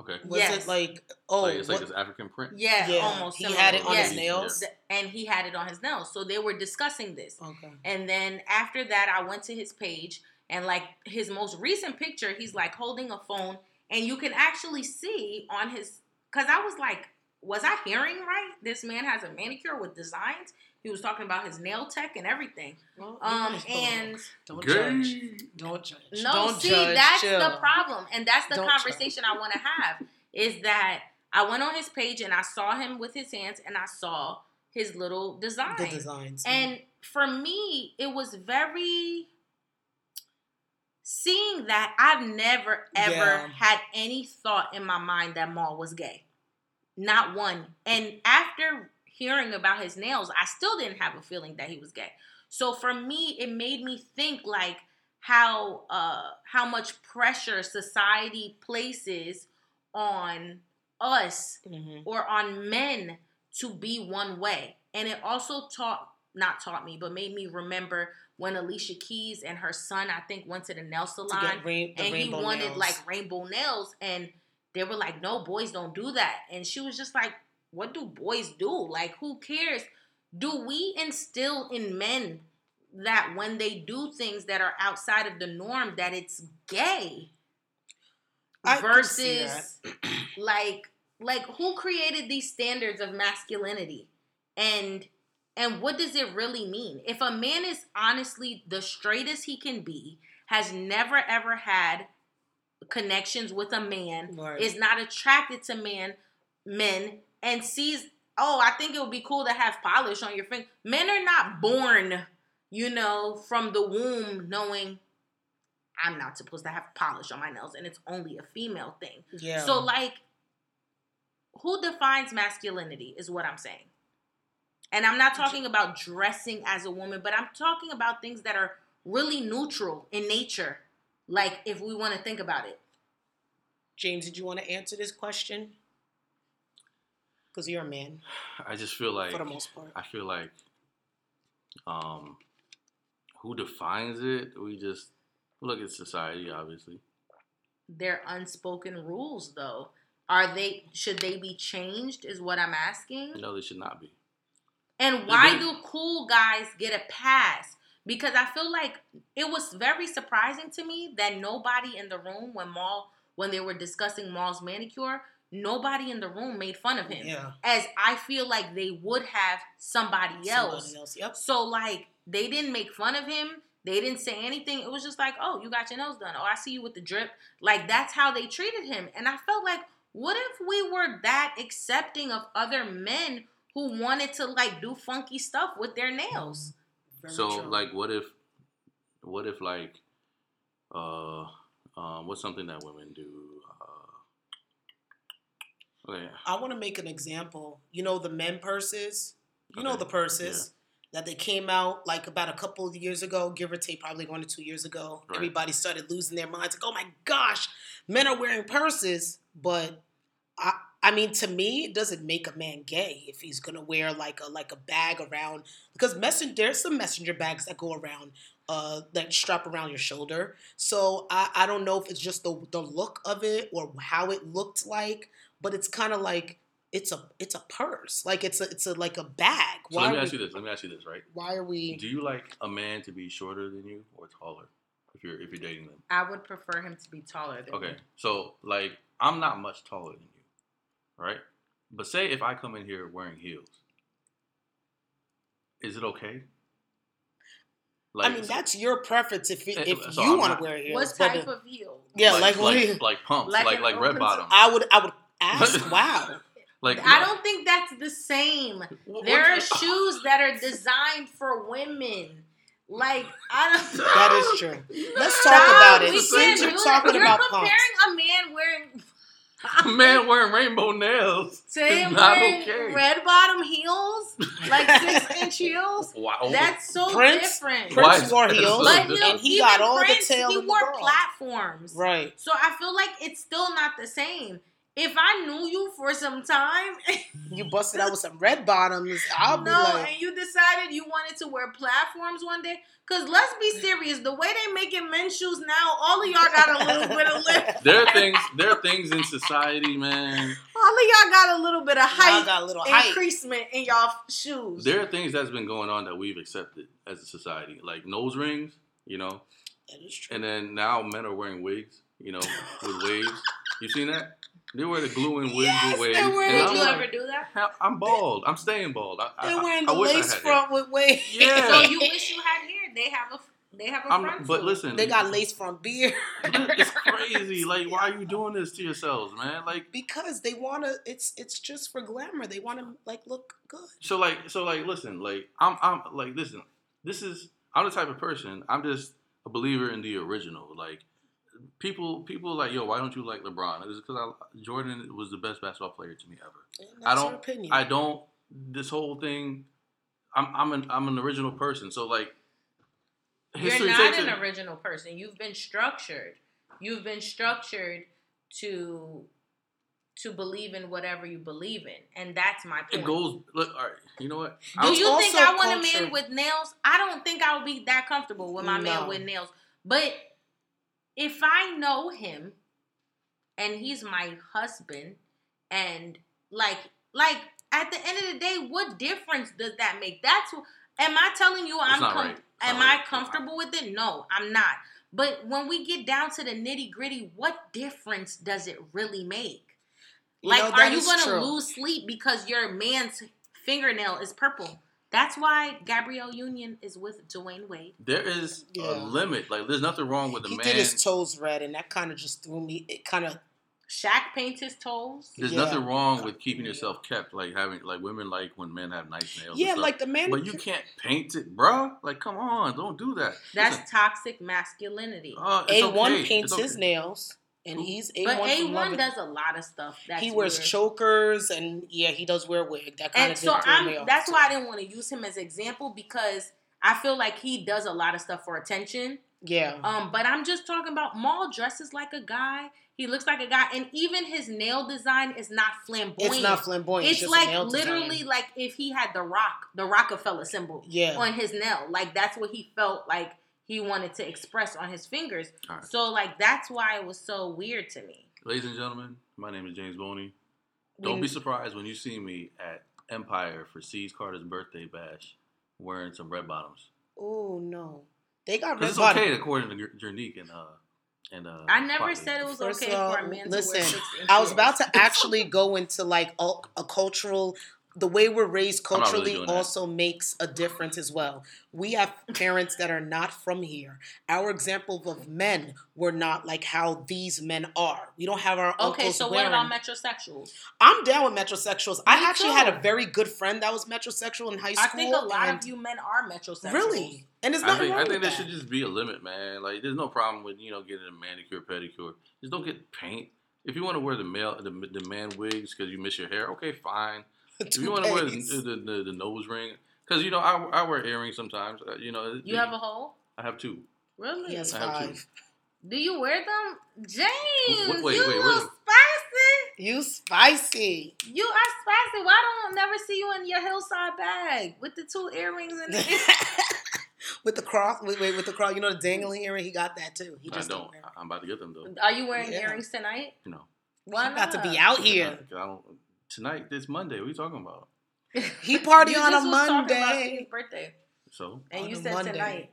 Okay. was yes. it like oh like, it's like what- this African print. Yeah, Yeah, almost. he similar. had it on Yeah. his nails? And he had it on his nails. So they were discussing this. okay. And then after that, I went to his page and like his most recent picture, he's like holding a phone, and you can actually see on his. Cause I was like, was I hearing right? This man has a manicure with designs. He was talking about his nail tech and everything. Well, Um, and don't Gay. judge. Don't judge. no, don't see, judge. that's chill. the problem, and that's the Don't conversation I want to have. Is that I went on his page and I saw him with his hands, and I saw his little design. The designs. And for me, it was very seeing that I've never ever Yeah. had any thought in my mind that Mal was gay. Not one. And after hearing about his nails, I still didn't have a feeling that he was gay. So for me, it made me think like how uh how much pressure society places on us Mhm. or on men to be one way. And it also taught, not taught me, but made me remember when Alicia Keys and her son, I think, went to the nail salon rain, the and he wanted nails. like rainbow nails. And they were like, no, boys don't do that. And she was just like, what do boys do? Like, who cares? Do we instill in men that when they do things that are outside of the norm, that it's gay? I versus *clears throat* like like who created these standards of masculinity and and what does it really mean if a man is honestly the straightest he can be has never ever had connections with a man is not attracted to man men and sees oh i think it would be cool to have polish on your finger men are not born you know from the womb knowing i'm not supposed to have polish on my nails and it's only a female thing yeah. so like who defines masculinity is what I'm saying. And I'm not talking about dressing as a woman, but I'm talking about things that are really neutral in nature. Like if we want to think about it. James, did you want to answer this question? Because you're a man I just feel like for the most part. I feel like um who defines it? We just look at society, obviously. They're unspoken rules though. Are they should they be changed is what I'm asking? No, they should not be. And why do cool guys get a pass? Because I feel like it was very surprising to me that nobody in the room when Mal when they were discussing Mal's manicure, nobody in the room made fun of him. Yeah. As I feel like they would have somebody else. Somebody else. Yep. So like they didn't make fun of him. They didn't say anything. It was just like, oh, you got your nails done. Oh, I see you with the drip. Like that's how they treated him. And I felt like, what if we were that accepting of other men who wanted to like do funky stuff with their nails? Very so true. like, what if, what if like, uh, um, what's something that women do? Uh, okay, I want to make an example. You know the men purses. You know the purses that they came out like about a couple of years ago, give or take, probably one or two years ago. Right. Everybody started losing their minds. Like, oh my gosh, men are wearing purses. But I, I mean, to me, it doesn't make a man gay if he's gonna wear like a like a bag around because messenger. There's some messenger bags that go around. Uh, that strap around your shoulder. So I, I don't know if it's just the the look of it or how it looked like, but it's kind of like it's a it's a purse, like it's a it's a like a bag. so let me ask we, you this. Let me ask you this, right? why are we? Do you like a man to be shorter than you or taller if you're if you're dating them? I would prefer him to be taller than Okay, me. so like I'm not much taller than you, right? But say if I come in here wearing heels, is it okay? Like, I mean, that's your preference if Eh, if so you want to wear heels. What type of heel? yeah, like like, what like, *laughs* like pumps, Like like like, red open bottom, I would I would ask. *laughs* wow, like I don't think that's the same. What- There what- are *laughs* shoes that are designed for women. Like I don't. that is true. Let's Stop, talk about it. we Since can't you're talking. You're about comparing pumps, a man wearing *laughs* A man wearing rainbow nails. to him not okay. red bottom heels, like *laughs* six inch heels. Wow. Oh, That's so Prince- different. Prince is- wore heels, But different. he'll- and he even got all Prince, the tail He in the wore world. platforms. right? So I feel like it's still not the same. If I knew you for some time, *laughs* You busted out with some red bottoms. I'll be no, like, and you decided you wanted to wear platforms one day, cause let's be serious. The way they making men's shoes now, all of y'all got a little bit of lift. *laughs* There are things. There are things in society, man. All of y'all got a little bit of Y'all height got a little height. increasement in y'all shoes. There are things that's been going on that we've accepted as a society, like nose rings, you know, That is true. and then now men are wearing wigs, you know, with waves. You seen that? They wear the glue in wigs Yes, with waves. they're wearing- and Did I'm you like, ever do that? I'm bald. I'm staying bald. I, They're I, wearing I the wish lace front with waves. Yeah. So you wish you had hair. They have a they have a I'm, front. but too. listen, They got *laughs* lace front beard. *laughs* It's crazy. *laughs* Like, why are you doing this to yourselves, man? Like, because they want to. It's it's just for glamour. They want to like look good. so, like, so, like, listen, like, I'm, I'm, like, listen. This is, I'm the type of person. I'm just a believer in the original. Like, people, people like, yo, why don't you like LeBron? It's because Jordan was the best basketball player to me ever. And I that's don't- your opinion. I don't. This whole thing, I'm, I'm an, I'm an original person. So, like, You're not an it- original person. You've been structured. You've been structured to to believe in whatever you believe in, and that's my point. It goes. Look, all right. You know what? Do I'm- you think I want a man with nails? I don't think I would be that comfortable with my man with nails. But if I know him and he's my husband and like like at the end of the day, what difference does that make? That's wh- am I telling you I'm com- right. Am not I right. comfortable with it? No, I'm not. But when we get down to the nitty gritty, what difference does it really make? You Like, know, are you gonna lose sleep because your man's fingernail is purple? That's why Gabrielle Union is with Dwyane Wade. There is Yeah. a limit. Like, there's nothing wrong with a He man. did his toes red, and that kind of just threw me. It kind of Shaq paints his toes. There's Yeah. nothing wrong with keeping yourself kept, like having like women like when men have nice nails. yeah, like the man. but you can't paint it, bruh. Like, come on, don't do that. That's Listen, toxic masculinity. uh, A one okay. paints It's his nails, and he's A but one. A one does a lot of stuff. He wears weird. chokers, and yeah, he does wear wig. That kind and of so did throw me I'm. That's why I didn't want to use him as example because I feel like he does a lot of stuff for attention. Yeah, Um, but I'm just talking about Mal dresses like a guy. He looks like a guy, and even his nail design is not flamboyant. it's not flamboyant. It's a like literally design. like if he had the rock, the Rockefeller symbol Yeah, on his nail. Like that's what he felt like he wanted to express on his fingers. All right. So like that's why it was so weird to me. Ladies and gentlemen, my name is James Boney. Don't We- be surprised when you see me at Empire for C's Carter's birthday bash wearing some red bottoms. Oh no, they got red Because it's bottom. okay according to Jer- Jernique and uh And uh, I never Quatley. said it was First okay of all, for a man to listen, wear six inch I was about to actually go into like a, a cultural, the way we're raised I'm really culturally that. also makes a difference as well. We have parents that are not from here. Our example of men were not like how these men are. We don't have our Okay, uncles so what about metrosexuals? I'm down with metrosexuals. I Me actually had a very good friend that was metrosexual in high school. I think a lot and of you men are metrosexual. really, and there's I think wrong I think with there that. should just be a limit, man. Like, there's no problem with you know getting a manicure, pedicure. Just don't get paint. If you want to wear the male, the, the man wigs because you miss your hair, okay, fine. *laughs* If you want to wear the, the, the, the nose ring, because you know I, I wear earrings sometimes. uh, You know, You have a hole? I have two. Really? He has I have two. Do you wear them? James, Wait, wait, you wait, little spicy. You spicy. You are spicy. Why don't I never see you in your hillside bag with the two earrings in it? *laughs* with the cross, wait, wait, with the cross. You know the dangling earring. He got that too. He I just don't. wear it. I'm about to get them though. Are you wearing Yeah. earrings tonight? No. Why He got to be out here. I don't, tonight, this Monday. What are you talking about? *laughs* He party on a was talking about Monday. Steve's birthday, So and On you said Monday. tonight.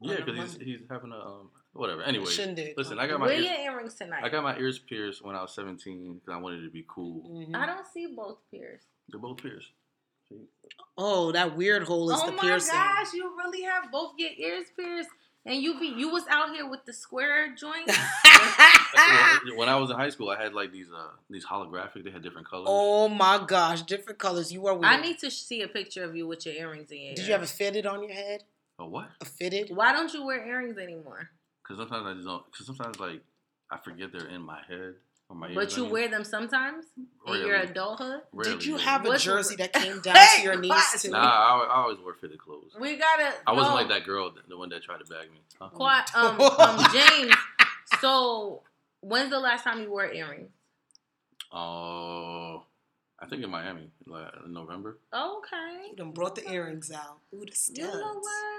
yeah, because he's, he's having a um whatever. Anyway, Shindig. listen, I got my Wear ears, your earrings tonight. I got my ears pierced when I was 17 because I wanted to be cool. Mhm. I don't see both pierced. They're both pierced. Oh, that weird hole is oh the my piercing. gosh, you really have both your ears pierced, and you be you was out here with the square joints. *laughs* When I was in high school, I had like these uh these holographic. They had different colors. oh my gosh, different colors. You are weird. I need to see a picture of you with your earrings in your Did ear. you have a fitted on your head? A what? A fitted? Why don't you wear earrings anymore? Because sometimes I just don't. Because sometimes like I forget they're in my head or my ears. But you wear them sometimes in your adulthood. Rarely, Did you rarely. have a jersey that *laughs* came down to your knees what? too? Nah, I, I always wear fitted clothes. We gotta. I wasn't no, like that girl, the one that tried to bag me. Huh? Quite, um, *laughs* um, James. So, when's the last time you wore earrings? Oh, I think in Miami, like in November. Okay. You done brought the earrings out. Ooh, the studs. You know what?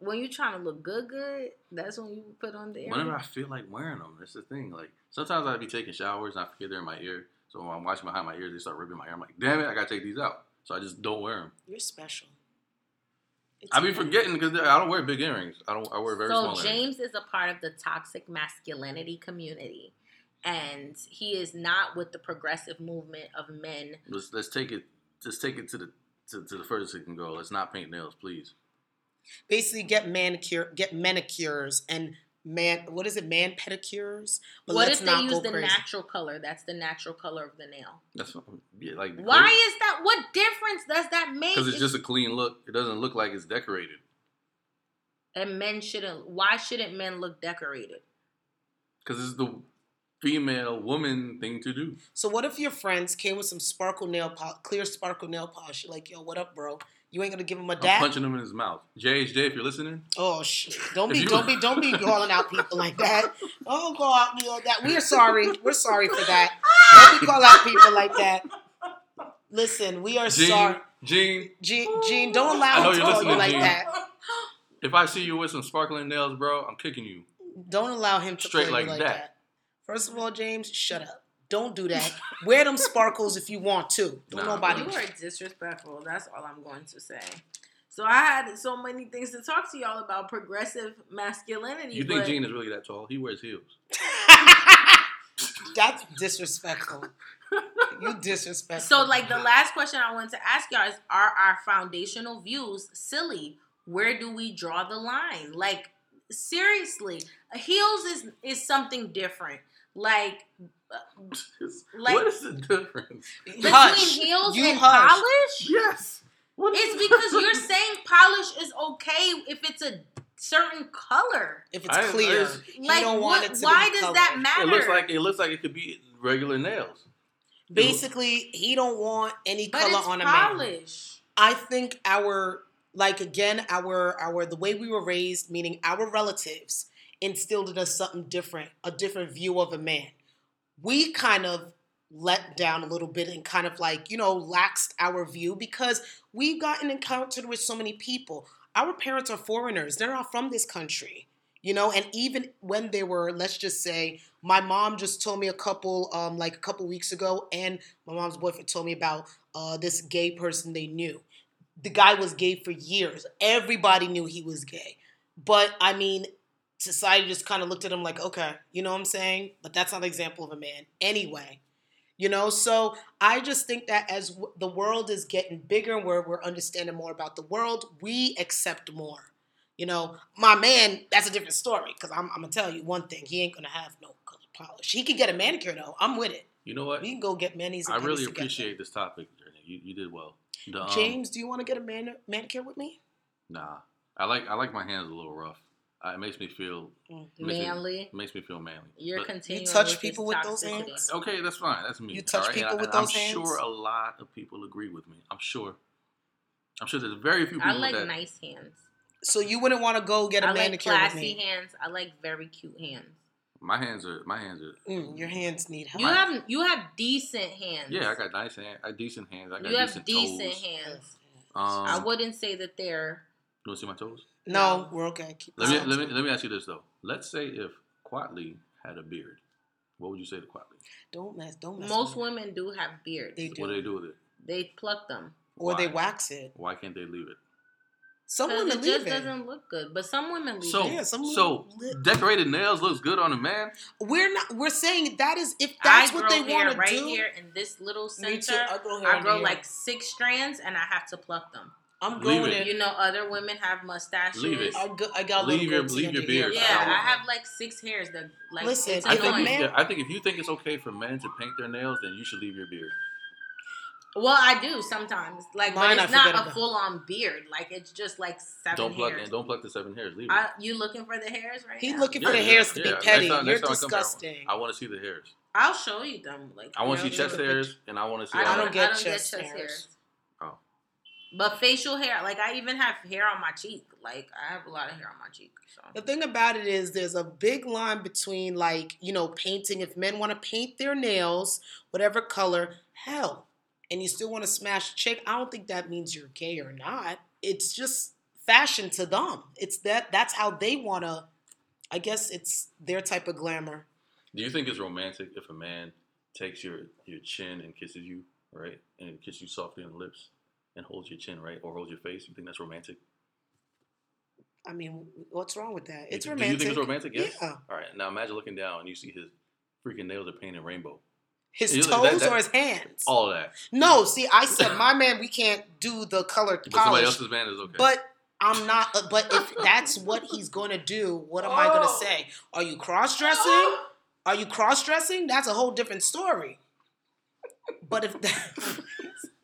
When you're trying to look good, good, that's when you put on the earrings. Whenever I feel like wearing them, that's the thing. Like sometimes I'd be taking showers and I forget they're in my ear. So when I'm washing behind my ears, they start ripping my hair. I'm like, damn it, I gotta take these out. So I just don't wear them. You're special. It's I be okay. forgetting because I don't wear big earrings. I don't. I wear very so small earrings. James is a part of the toxic masculinity community, and he is not with the progressive movement of men. Let's let's take it. Just take it to the to, to the furthest it can go. Let's not paint nails, please. Basically, get manicure, get manicures, and man, what is it? Man pedicures. But what let's if they use the crazy. natural color? That's the natural color of the nail. That's yeah, like Why is that? What difference does that make? Because it's just a clean look. It doesn't look like it's decorated. and men shouldn't. Why shouldn't men look decorated? Because it's the female woman thing to do. So what if your friends came with some sparkle nail polish, clear sparkle nail polish? You're like, yo, what up, bro? You ain't gonna give him a I'm punching him in his mouth. JHJ, if you're listening, Oh shit! Don't be, don't be, don't be calling out people like that. Don't call out me on that. We're sorry. We're sorry for that. Don't be calling out people like that. Listen, we are Gene, sorry. Gene, Gene, Gene, don't allow him to call you like Gene. that. if I see you with some sparkling nails, bro, I'm kicking you. Don't allow him to Straight like you like that. that. First of all, James, shut up. Don't do that. Wear them sparkles if you want to. Don't Nah, nobody. You are disrespectful. That's all I'm going to say. So I had so many things to talk to y'all about progressive masculinity. You think but Gene is really that tall? He wears heels. *laughs* That's disrespectful. You disrespectful. So, like the last question I wanted to ask y'all is: Are our foundational views silly? Where do we draw the line? Like, seriously, heels is is something different. Like, *laughs* Like- what is the difference? between Hush. heels You and hush. polish, Yes. What is it's because you're saying polish is okay if it's a certain color. if it's I- clear, it's- you Like, don't want what- it to why be does that matter? It looks like it looks like it could be regular nails. Basically, he don't want any but color it's on a man. polish. I think our like again our our the way we were raised, meaning our relatives, instilled in us something different, a different view of a man. We kind of let down a little bit and kind of like you know laxed our view because we've gotten encountered with so many people. Our parents are foreigners; they're not from this country. You know, and even when they were, let's just say, my mom just told me a couple, um, like a couple weeks ago, and my mom's boyfriend told me about uh, this gay person they knew. The guy was gay for years. Everybody knew he was gay. But I mean, society just kind of looked at him like, okay, you know what I'm saying? But that's not an example of a man anyway. You know, so I just think that as w- the world is getting bigger and we're, we're understanding more about the world, we accept more. You know, my man, that's a different story because I'm, I'm going to tell you one thing. He ain't going to have no color polish. He could get a manicure, though. I'm with it. You know what? We can go get manis. I really together. appreciate this topic. You, you did well. The, um, James, do you want to get a man- manicure with me? Nah, I like I like my hands a little rough. Uh, it makes me feel Mm. makes me- Manly. makes me feel manly. You're But- continuing. touch with people with those hands? Okay, that's fine. That's me. You touch alright? people and, with and those I'm hands? sure a lot of people agree with me. I'm sure. I'm sure there's very few people I like that. nice hands. So you wouldn't want to go get a I like manicure with me? hands. I like very cute hands. My hands are. My hands are. Mm, your hands need help. You have you have decent hands. Yeah, I got nice hands. I got decent hands. I got you have decent, decent toes. hands. Um, I wouldn't say that they're. You want to see my toes? No, we're okay. Keep Let me let me let me ask you this though. Let's say if Quatley had a beard, what would you say to Quatley? Don't mess. Don't mess. Most with me. women do have beards. They They, do. What do they do with it? They pluck them. or they wax it. Why can't they leave it? Some women it leave just it. doesn't look good. But some women leave So it. Yeah, some so li- decorated nails looks good on a man. We're not. We're saying that is if that's I what grow they want to right do. here in this little Me center. too. I grow hair I grow like six strands and I have to pluck them. I'm Leave growing it. it. You know, other women have mustaches. Leave it. I, go, I got a Leave little your- goatee leave your beard. Yeah, I I have like six hairs that like Listen, it's I think, man- yeah, I think if you think it's okay for men to paint their nails, then you should leave your beard. Well, I do sometimes. Like, Mine, but it's not a about. full on beard. Like it's just like 7 Don't pluck hairs. don't pluck the seven hairs. Leave it. I, you looking for the hairs right He now? looking for Yeah, the yeah, hairs to be Next petty. time- You're next time I come back, disgusting. I want to see the hairs. I'll show you them. Like I want to see chest hairs, and I want to see. I don't, I don't get I don't chest get chest hairs. hairs. But facial hair, like I even have hair on my cheek. Like I have a lot of hair on my cheek. So The thing about it is, there's a big line between like you know painting. If men want to paint their nails whatever color, hell, and you still want to smash a chick, I don't think that means you're gay or not. It's just fashion to them. It's that that's how they want to. I guess it's their type of glamour. Do you think it's romantic if a man takes your your chin and kisses you, right, and kisses you softly on the lips, and holds your chin, right, or holds your face? You think that's romantic? I mean, what's wrong with that? It's think- romantic. Do you think it's romantic? Yes. Yeah. All right. Now imagine looking down and you see his freaking nails are painted rainbow. His toes that- that- or his hands? All of that. No, see, I said my man, we can't do the color But somebody else's man is okay. But I'm not. uh, But if *laughs* that's what he's going to do, what am I going to Oh. say? Are you cross dressing? Are you cross dressing? That's a whole different story. But if that, *laughs* *laughs*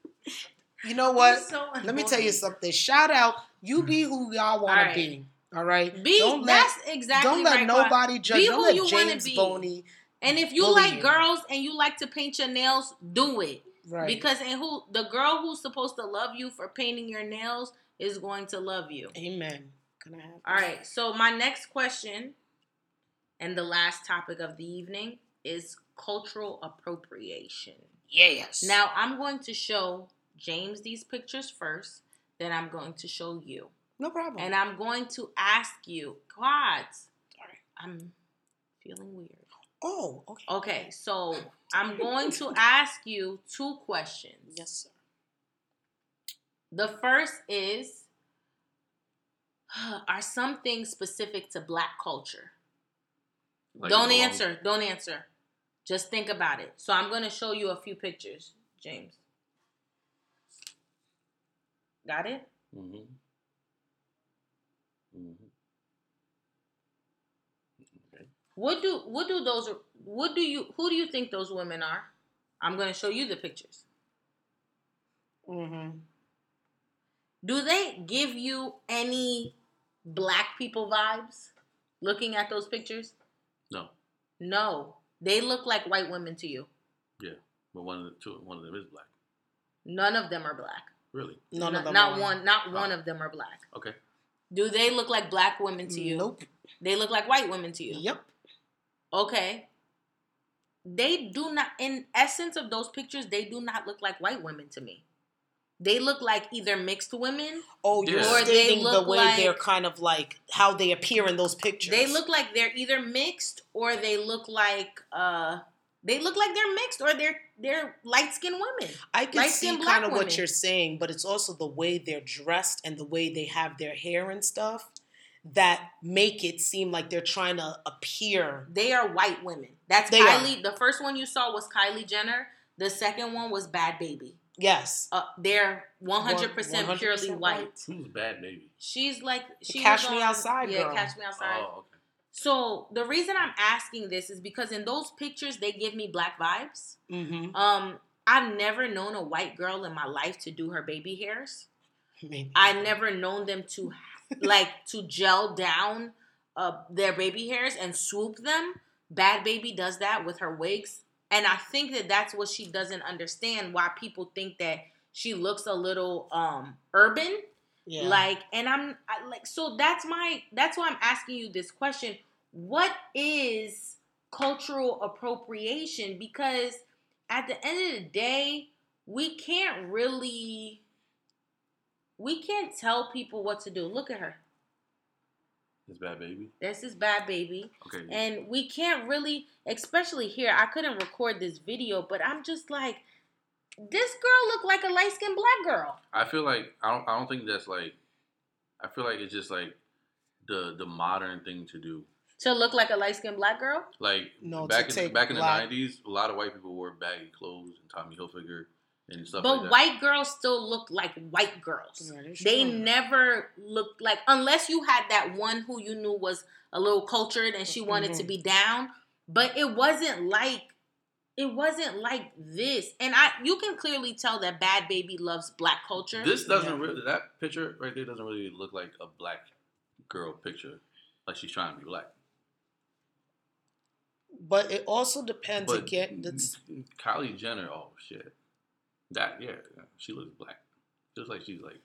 you know what? So Let me tell you something. Shout out. You mm. be who y'all want Alright. to be. All right. Be don't let that's exactly don't let right. Quad. nobody judge. Be don't who let you wanna James be. Boney. And if you like you. girls and you like to paint your nails, do it. Right. Because and who the girl who's supposed to love you for painting your nails is going to love you. Amen. Gonna happen. All right. So my next question and the last topic of the evening is cultural appropriation. Yes. Now I'm going to show James these pictures first, then I'm going to show you. no problem. And I'm going to ask you, quads. Sorry. I'm feeling weird. oh, okay. Okay, so *laughs* I'm going to ask you two questions. Yes, sir. The first is *sighs* Are some things specific to black culture? Like Don't the answer. Don't answer. Just think about it. So I'm going to show you a few pictures, James. Got it? Mhm. Mhm. Okay. What do what do those what do you who do you think those women are? I'm going to show you the pictures. Mm-hmm. Do they give you any black people vibes looking at those pictures? No, No. They look like white women to you. Yeah, but one of the two, one of them is black. None of them are black. Really? None not, of them. not are. one not Oh. one of them are black. Okay. Do they look like black women to you? Nope. They look like white women to you. Yep. Okay. They do not in essence of those pictures, they do not look like white women to me. They look like either mixed women Oh, you're Yeah. Or they stating the way like- they're kind of like how they appear in those pictures. They look like they're either mixed or they look like uh they look like they're mixed or they're they're light skinned women. I can see light-skinned black kind of what you're saying, but it's also the way they're dressed and the way they have their hair and stuff. that make it seem like they're trying to appear. They are white women. That's They are. Kylie. The first one you saw was Kylie Jenner. The second one was Bhad Bhabie. Yes. Uh, they're 100% 100% purely white. white. Who's Bhad Bhabie? She's like she Catch was Me on- Outside Yeah, girl. Catch Me Outside. Oh, okay. So the reason I'm asking this is because in those pictures they give me black vibes. Mm-hmm. Um, I've never known a white girl in my life to do her baby hairs. Maybe. I never known them to like to gel down uh, their baby hairs and swoop them. Bhad Bhabie does that with her wigs, and I think that that's what she doesn't understand. Why people think that she looks a little um urban, yeah. like, and I'm I, like, so that's my that's why I'm asking you this question. What is cultural appropriation? Because at the end of the day, we can't really we can't tell people what to do. Look at her. It's Bhad Bhabie. This is Bhad Bhabie. Okay. And we can't really, especially here, I couldn't record this video, but I'm just like, this girl looked like a light skinned black girl. I feel like I don't. I don't think that's like. I feel like it's just like the the modern thing to do. To look like a light skinned black girl? Like No, back in take back in the nineties, a lot of white people wore baggy clothes and Tommy Hilfiger and stuff But like that. white girls still look like white girls. Yeah, They true. never looked like, unless you had that one who you knew was a little cultured and she wanted to Mhm. be down. But it wasn't like, it wasn't like this. And I, you can clearly tell that Bhad Bhabie loves black culture. This doesn't Yeah. really. That picture right there doesn't really look like a black girl picture. Like she's trying to be black. But it also depends But again. That's Kylie Jenner. Oh shit. That yeah, yeah, she looks black. Just like she's like.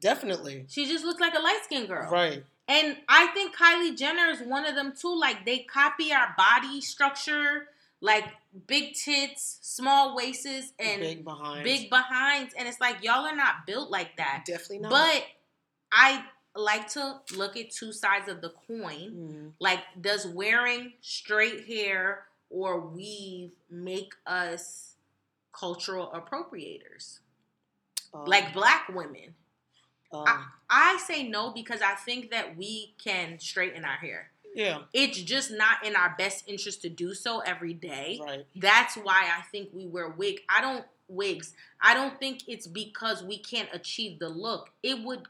definitely she just looks like a light skinned girl. right. And I think Kylie Jenner is one of them too. Like they copy our body structure, like big tits, small waists, and big behind. big behinds. And it's like y'all are not built like that. Definitely not. But I like to look at two sides of the coin. Mhm. Like, does wearing straight hair or weave make us cultural appropriators? Um, Like black women. um, I say no because I think that we can straighten our hair. Yeah, It's just not in our best interest to do so every day. right. That's why I think we wear wig. I don't wigs. I don't think it's because we can't achieve the look. It would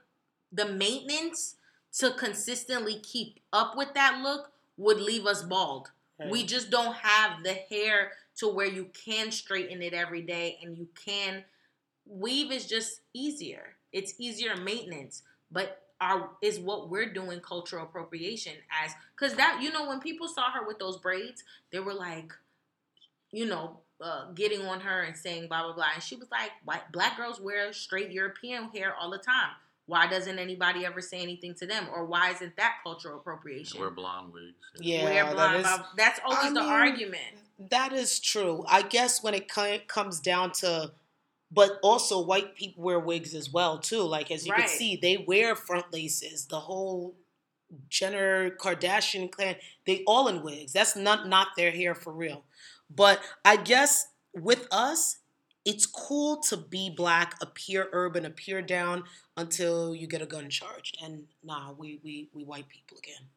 the maintenance to consistently keep up with that look would leave us bald. right. We just don't have the hair to where you can straighten it every day and you can weave is just easier. It's easier maintenance, but our is what we're doing cultural appropriation as cuz that you know when people saw her with those braids, they were like you know, uh, getting on her and saying blah blah blah and she was like white black girls wear straight European hair all the time. Why doesn't anybody ever say anything to them or why isn't that cultural appropriation? Wear blonde wigs. Yeah, Wear that blonde is- bob- That's always I the mean, argument. That is true. I guess when it comes down to, but also white people wear wigs as well too. Like as you Right. can see, they wear front laces. The whole Jenner Kardashian clan, they all in wigs. That's not not their hair for real. But I guess with us, it's cool to be black, appear urban, appear down until you get a gun charged. And nah, we we we white people again.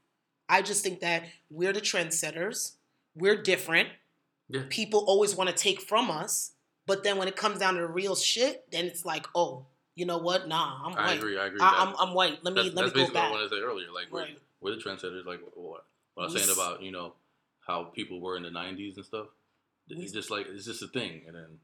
I just think that we're the trendsetters. We're different Yeah. people always want to take from us, but then when it comes down to the real shit, then it's like, oh, you know what? Nah, I'm I white. agree. I agree. I, That- I'm, I'm white. Let me that's, let that's me go basically what I back. wanted to say earlier. Like we're, Right. we're the trendsetters. Like what, what I was We saying about you know how people were in the '90s and stuff. We- It's just like it's just a thing, and then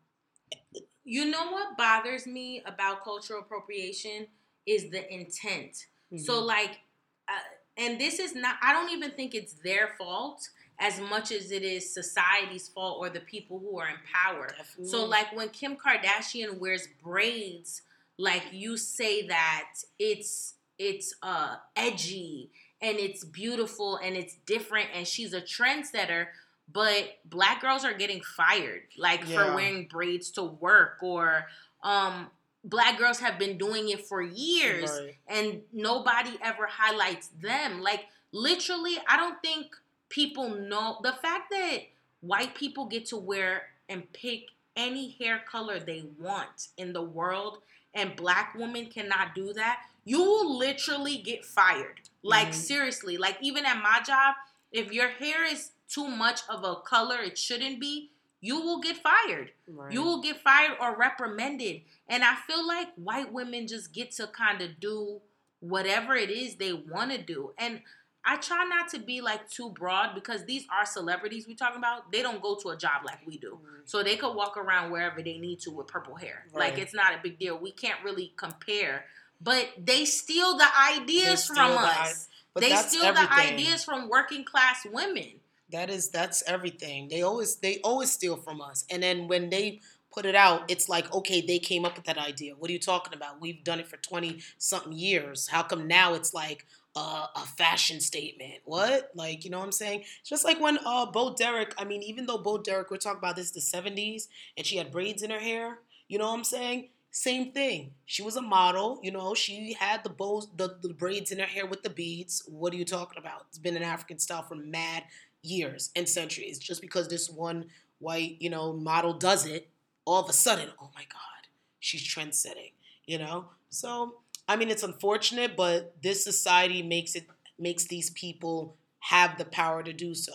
You know what bothers me about cultural appropriation is the intent. So Mhm. like, uh, and this is not. I don't even think it's their fault as much as it is society's fault or the people who are in power. Definitely. So like when Kim Kardashian wears braids, like you say that it's it's uh edgy and it's beautiful and it's different and she's a trendsetter, but black girls are getting fired like for wearing braids to work or um black girls have been doing it for years Right. and nobody ever highlights them. Like literally, I don't think people know the fact that white people get to wear and pick any hair color they want in the world and black women cannot do that, you will literally get fired. Like Mhm. seriously, like even at my job, if your hair is too much of a color it shouldn't be, you will get fired. Right. You will get fired or reprimanded. And I feel like white women just get to kind of do whatever it is they want to do. And I try not to be like too broad because these are celebrities we're talking about. They don't go to a job like we do. Mm. So they could walk around wherever they need to with purple hair. Like it's not a big deal. We can't really compare. But they steal the ideas steal from the us. But they steal everything. the ideas from working class women. That is that's everything. They always they always steal from us. And then when they put it out, it's like, okay, they came up with that idea. What are you talking about? We've done it for 20 something years. How come now it's like a fashion statement? What? Like, you know what I'm saying? It's just like when uh Bo Derek, I mean, even though Bo Derek, we're talking about this the 70s and she had braids in her hair, you know what I'm saying? Same thing. She was a model, you know, she had the bows, the, the braids in her hair with the beads. What are you talking about? It's been an African style for mad years and centuries. Just because this one white, you know, model does it, all of a sudden, oh my God, she's trend setting, you know? So, I mean, it's unfortunate, but this society makes it, makes these people have the power to do so.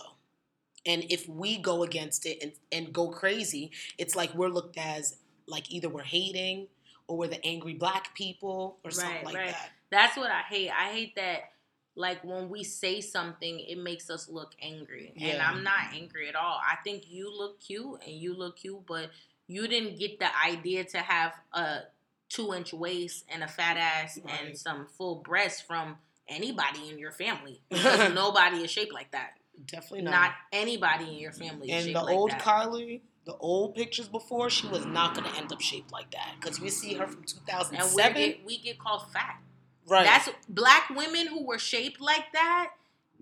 And if we go against it and, and go crazy, it's like we're looked as like either we're hating or we're the angry black people or something like right. that. That's what I hate. I hate that like when we say something, it makes us look angry. And I'm not angry at all. I think you look cute and you look cute, but you didn't get the idea to have a two inch waist and a fat ass and some full breasts from anybody in your family. *laughs* Because nobody is shaped like that. Definitely Not, not. anybody in your family is and the old. Kylie, the old pictures before, she was not going to end up shaped like that because we see her from and we 2007. get we get called fat. right. That's black women who were shaped like that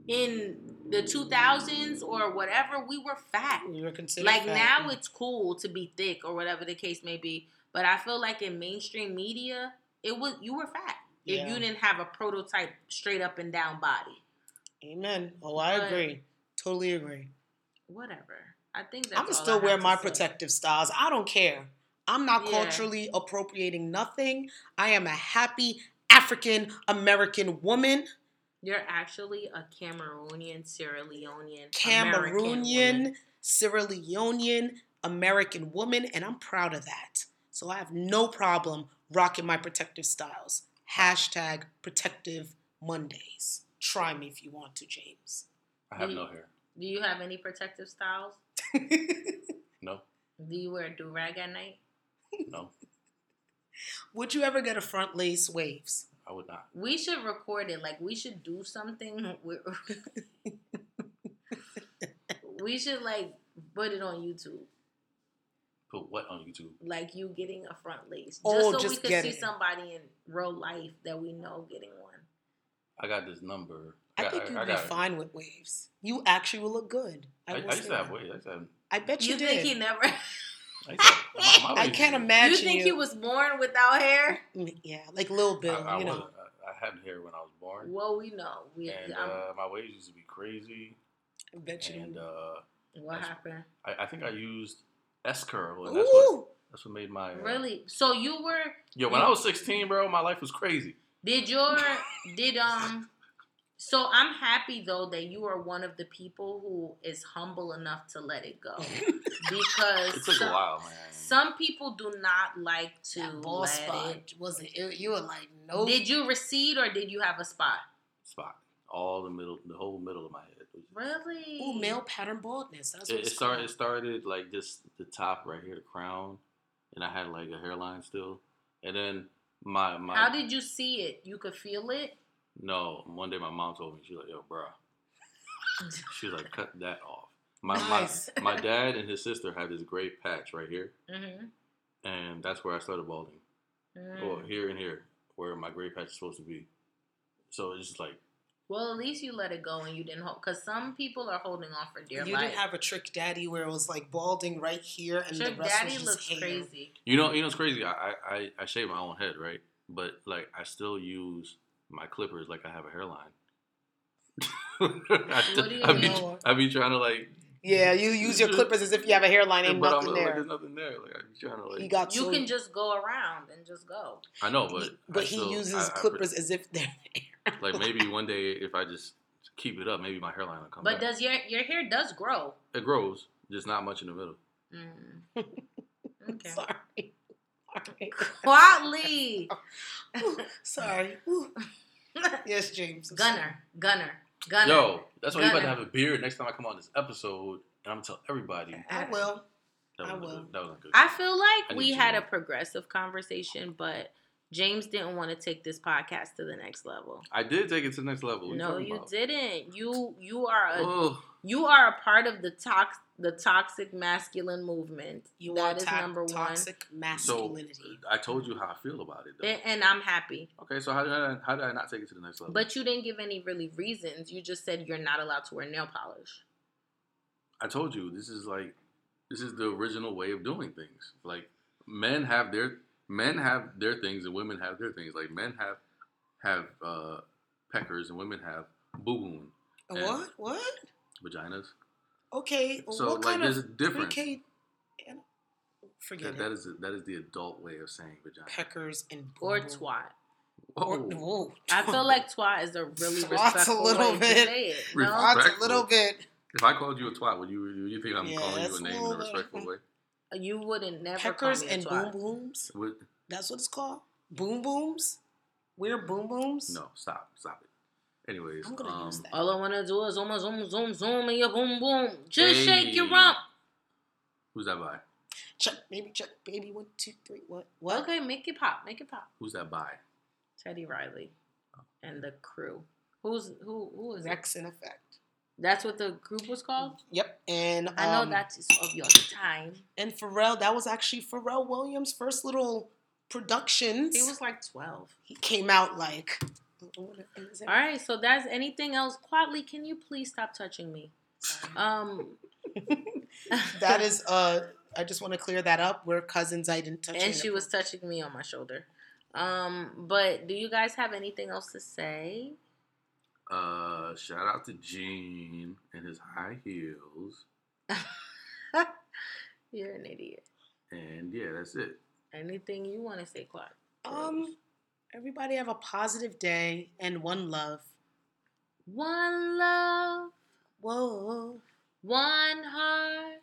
in the 2000s or whatever. We were fat. we were considered Like fat. now, it's cool to be thick or whatever the case may be. But I feel like in mainstream media, it was you were fat if you didn't have a prototype straight up and down body. Amen. Oh, I But- agree. Totally agree. Whatever. I think that's I'm gonna still wear my say. protective styles. I don't care. I'm not Yeah. culturally appropriating nothing. I am a happy African American woman, You're actually a Cameroonian, Sierra Leonean. Cameroonian, Sierra Leonean American woman, and I'm proud of that. So I have no problem rocking my protective styles. Hashtag protective Mondays. Try me if you want to, James. I have Mm. no hair. Do you have any protective styles? *laughs* No, Do you wear a do rag at night? no, Would you ever get a front lace waves? I would not. We should record it. Like we should do something. *laughs* *laughs* we should like put it on YouTube. Put what on YouTube? Like you getting a front lace, just Oh, so we just could see it. somebody in real life that we know getting one. I got this number. I got- think you'd be got it. fine with waves. You actually will look good. I, will I used to have waves. I used to have. I bet you, You did. think he never? *laughs* I, have my, my *laughs* I can't was- imagine you think he was born without hair? Mm, Yeah, like Lil Bill, I, I you know. I, I had hair when I was born, Well, we know. We. and uh, my waves used to be crazy. I bet you. And uh, what happened? I, I think I used S curl, and that's what that's what made my. Uh, Really? So you were? Yo, when I was 16, bro, my life was crazy. Did your did um so I'm happy though that you are one of the people who is humble enough to let it go. Because *laughs* It took some, a while, man. some people do not like to that ball let spot it. wasn't. It, you were like, nope. Did you recede or did you have a spot? spot all the middle, the whole middle of my head. Was- Really? Ooh, male pattern baldness. That's It, it started. called. It started like just the top right here, the crown, and I had like a hairline still, and then my my. How did you see it? You could feel it? No, one day my mom told me she was like, "Yo, bro," *laughs* she was like, "Cut that off." My Nice. my my dad and his sister had this great patch right here, mm-hmm. and that's where I started balding. Mm. Or here and here, where my gray patch is supposed to be. So it's just like Well, at least you let it go and you didn't hold. Because some people are holding on for dear you life. You didn't have a trick daddy where it was like balding right here and Trick the rest Daddy was just looks hair. crazy. you know, you know, it's crazy. I I I, I shave my own head, right? But like I still use my clippers like I have a hairline. *laughs* I, What do you I be, mean? I be trying to like Yeah, you *laughs* use your clippers as if you have a hairline. Ain't but nothing I'm, like, there. there's nothing there. Like I'm trying to like. He got You so- can just go around and just go. I know, but but I he still- uses I- I pre- clippers as if they're there. like maybe *laughs* one day if I just keep it up, maybe my hairline will come But back. does your your hair does grow? it grows, just not much in the middle. Mm. *laughs* Okay. sorry. Sorry. Quatley. Ooh, sorry. Ooh. Yes, James. Gunner. Gunner. Gunner. Yo, that's why you about to have a beard next time I come on this episode, and I'm gonna tell everybody. I will. that I will. Good. That was good. I feel like need we had to- a progressive conversation, but James didn't want to take this podcast to the next level. I did take it to the next level. What No, talking you didn't. You you are a Ugh. you are a part of the tox the toxic masculine movement. You That want is to- number one. toxic So masculinity. I told you how I feel about it. Though. And, and I'm happy. okay, so how did I, how did I not take it to the next level? But you didn't give any really reasons. You just said you're not allowed to wear nail polish. I told you this is like this is the original way of doing things. Like men have their men have their things and women have their things. Like men have have uh, peckers and women have boo boon A and- what? What? vaginas. Okay. well, So, what like, kind there's of a difference. pre-K Forget That, that it. is a, that is the adult way of saying vagina. Peckers and Or boom boom. twat. Or, Whoa. whoa. I feel like twat is a really Twat's a respectful little way bit- to say it. No? Respect- That's a little bit. If I called you a twat, would you would you think I'm Yeah, calling you that's a a name in a respectful way? You wouldn't never Peckers call me a and twat. boom booms. Would, That's what it's called. Boom booms. We're boom booms. no, stop, stop it. Anyways, I'm gonna um, use that. All I wanna do is zoom, zoom, zoom, zoom, and your boom, boom. Just shake your rump. who's that by? Chuck, baby, Chuck, baby. One, two, three. What? What? Okay, make it pop, make it pop. Who's that by? Teddy Riley and the crew. Who's who? Who is it? Wreckx-n-Effect. That's what the group was called. Yep. And um, I know that is of your time. And Pharrell, that was actually Pharrell Williams' first little productions. He was like twelve. He came out like. All right, so that's anything else. Quadly, can you please stop touching me? Um, *laughs* that is uh I just want to clear that up. We're cousins. I didn't touch and she was touching me on my shoulder. Um, but do you guys have anything else to say? Uh, shout out to Gene and his high heels. *laughs* You're an idiot. And yeah, that's it. Anything you want to say, Clark? Um everybody have a positive day and one love. One love, Whoa. one heart.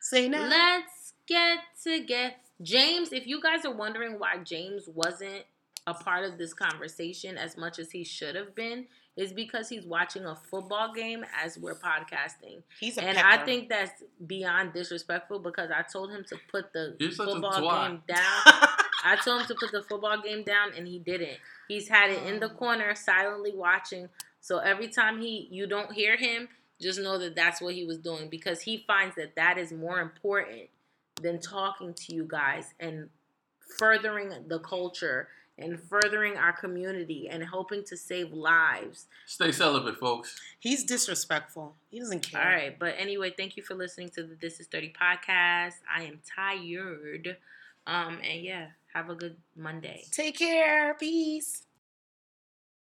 Say now. Let's get together. James, if you guys are wondering why James wasn't a part of this conversation as much as he should have been, is because he's watching a football game as we're podcasting. He's a And pecker. I think that's beyond disrespectful because I told him to put the You're football game down. *laughs* I told him to put the football game down and he didn't. He's had it in the corner silently watching. So every time he you don't hear him, just know that that's what he was doing because he finds that that is more important than talking to you guys and furthering the culture and furthering our community and helping to save lives. Stay celibate, folks. He's disrespectful. He doesn't care. All right, but anyway, thank you for listening to the This Is 30 podcast. I am tired. Um and yeah, have a good Monday. Take care. Peace.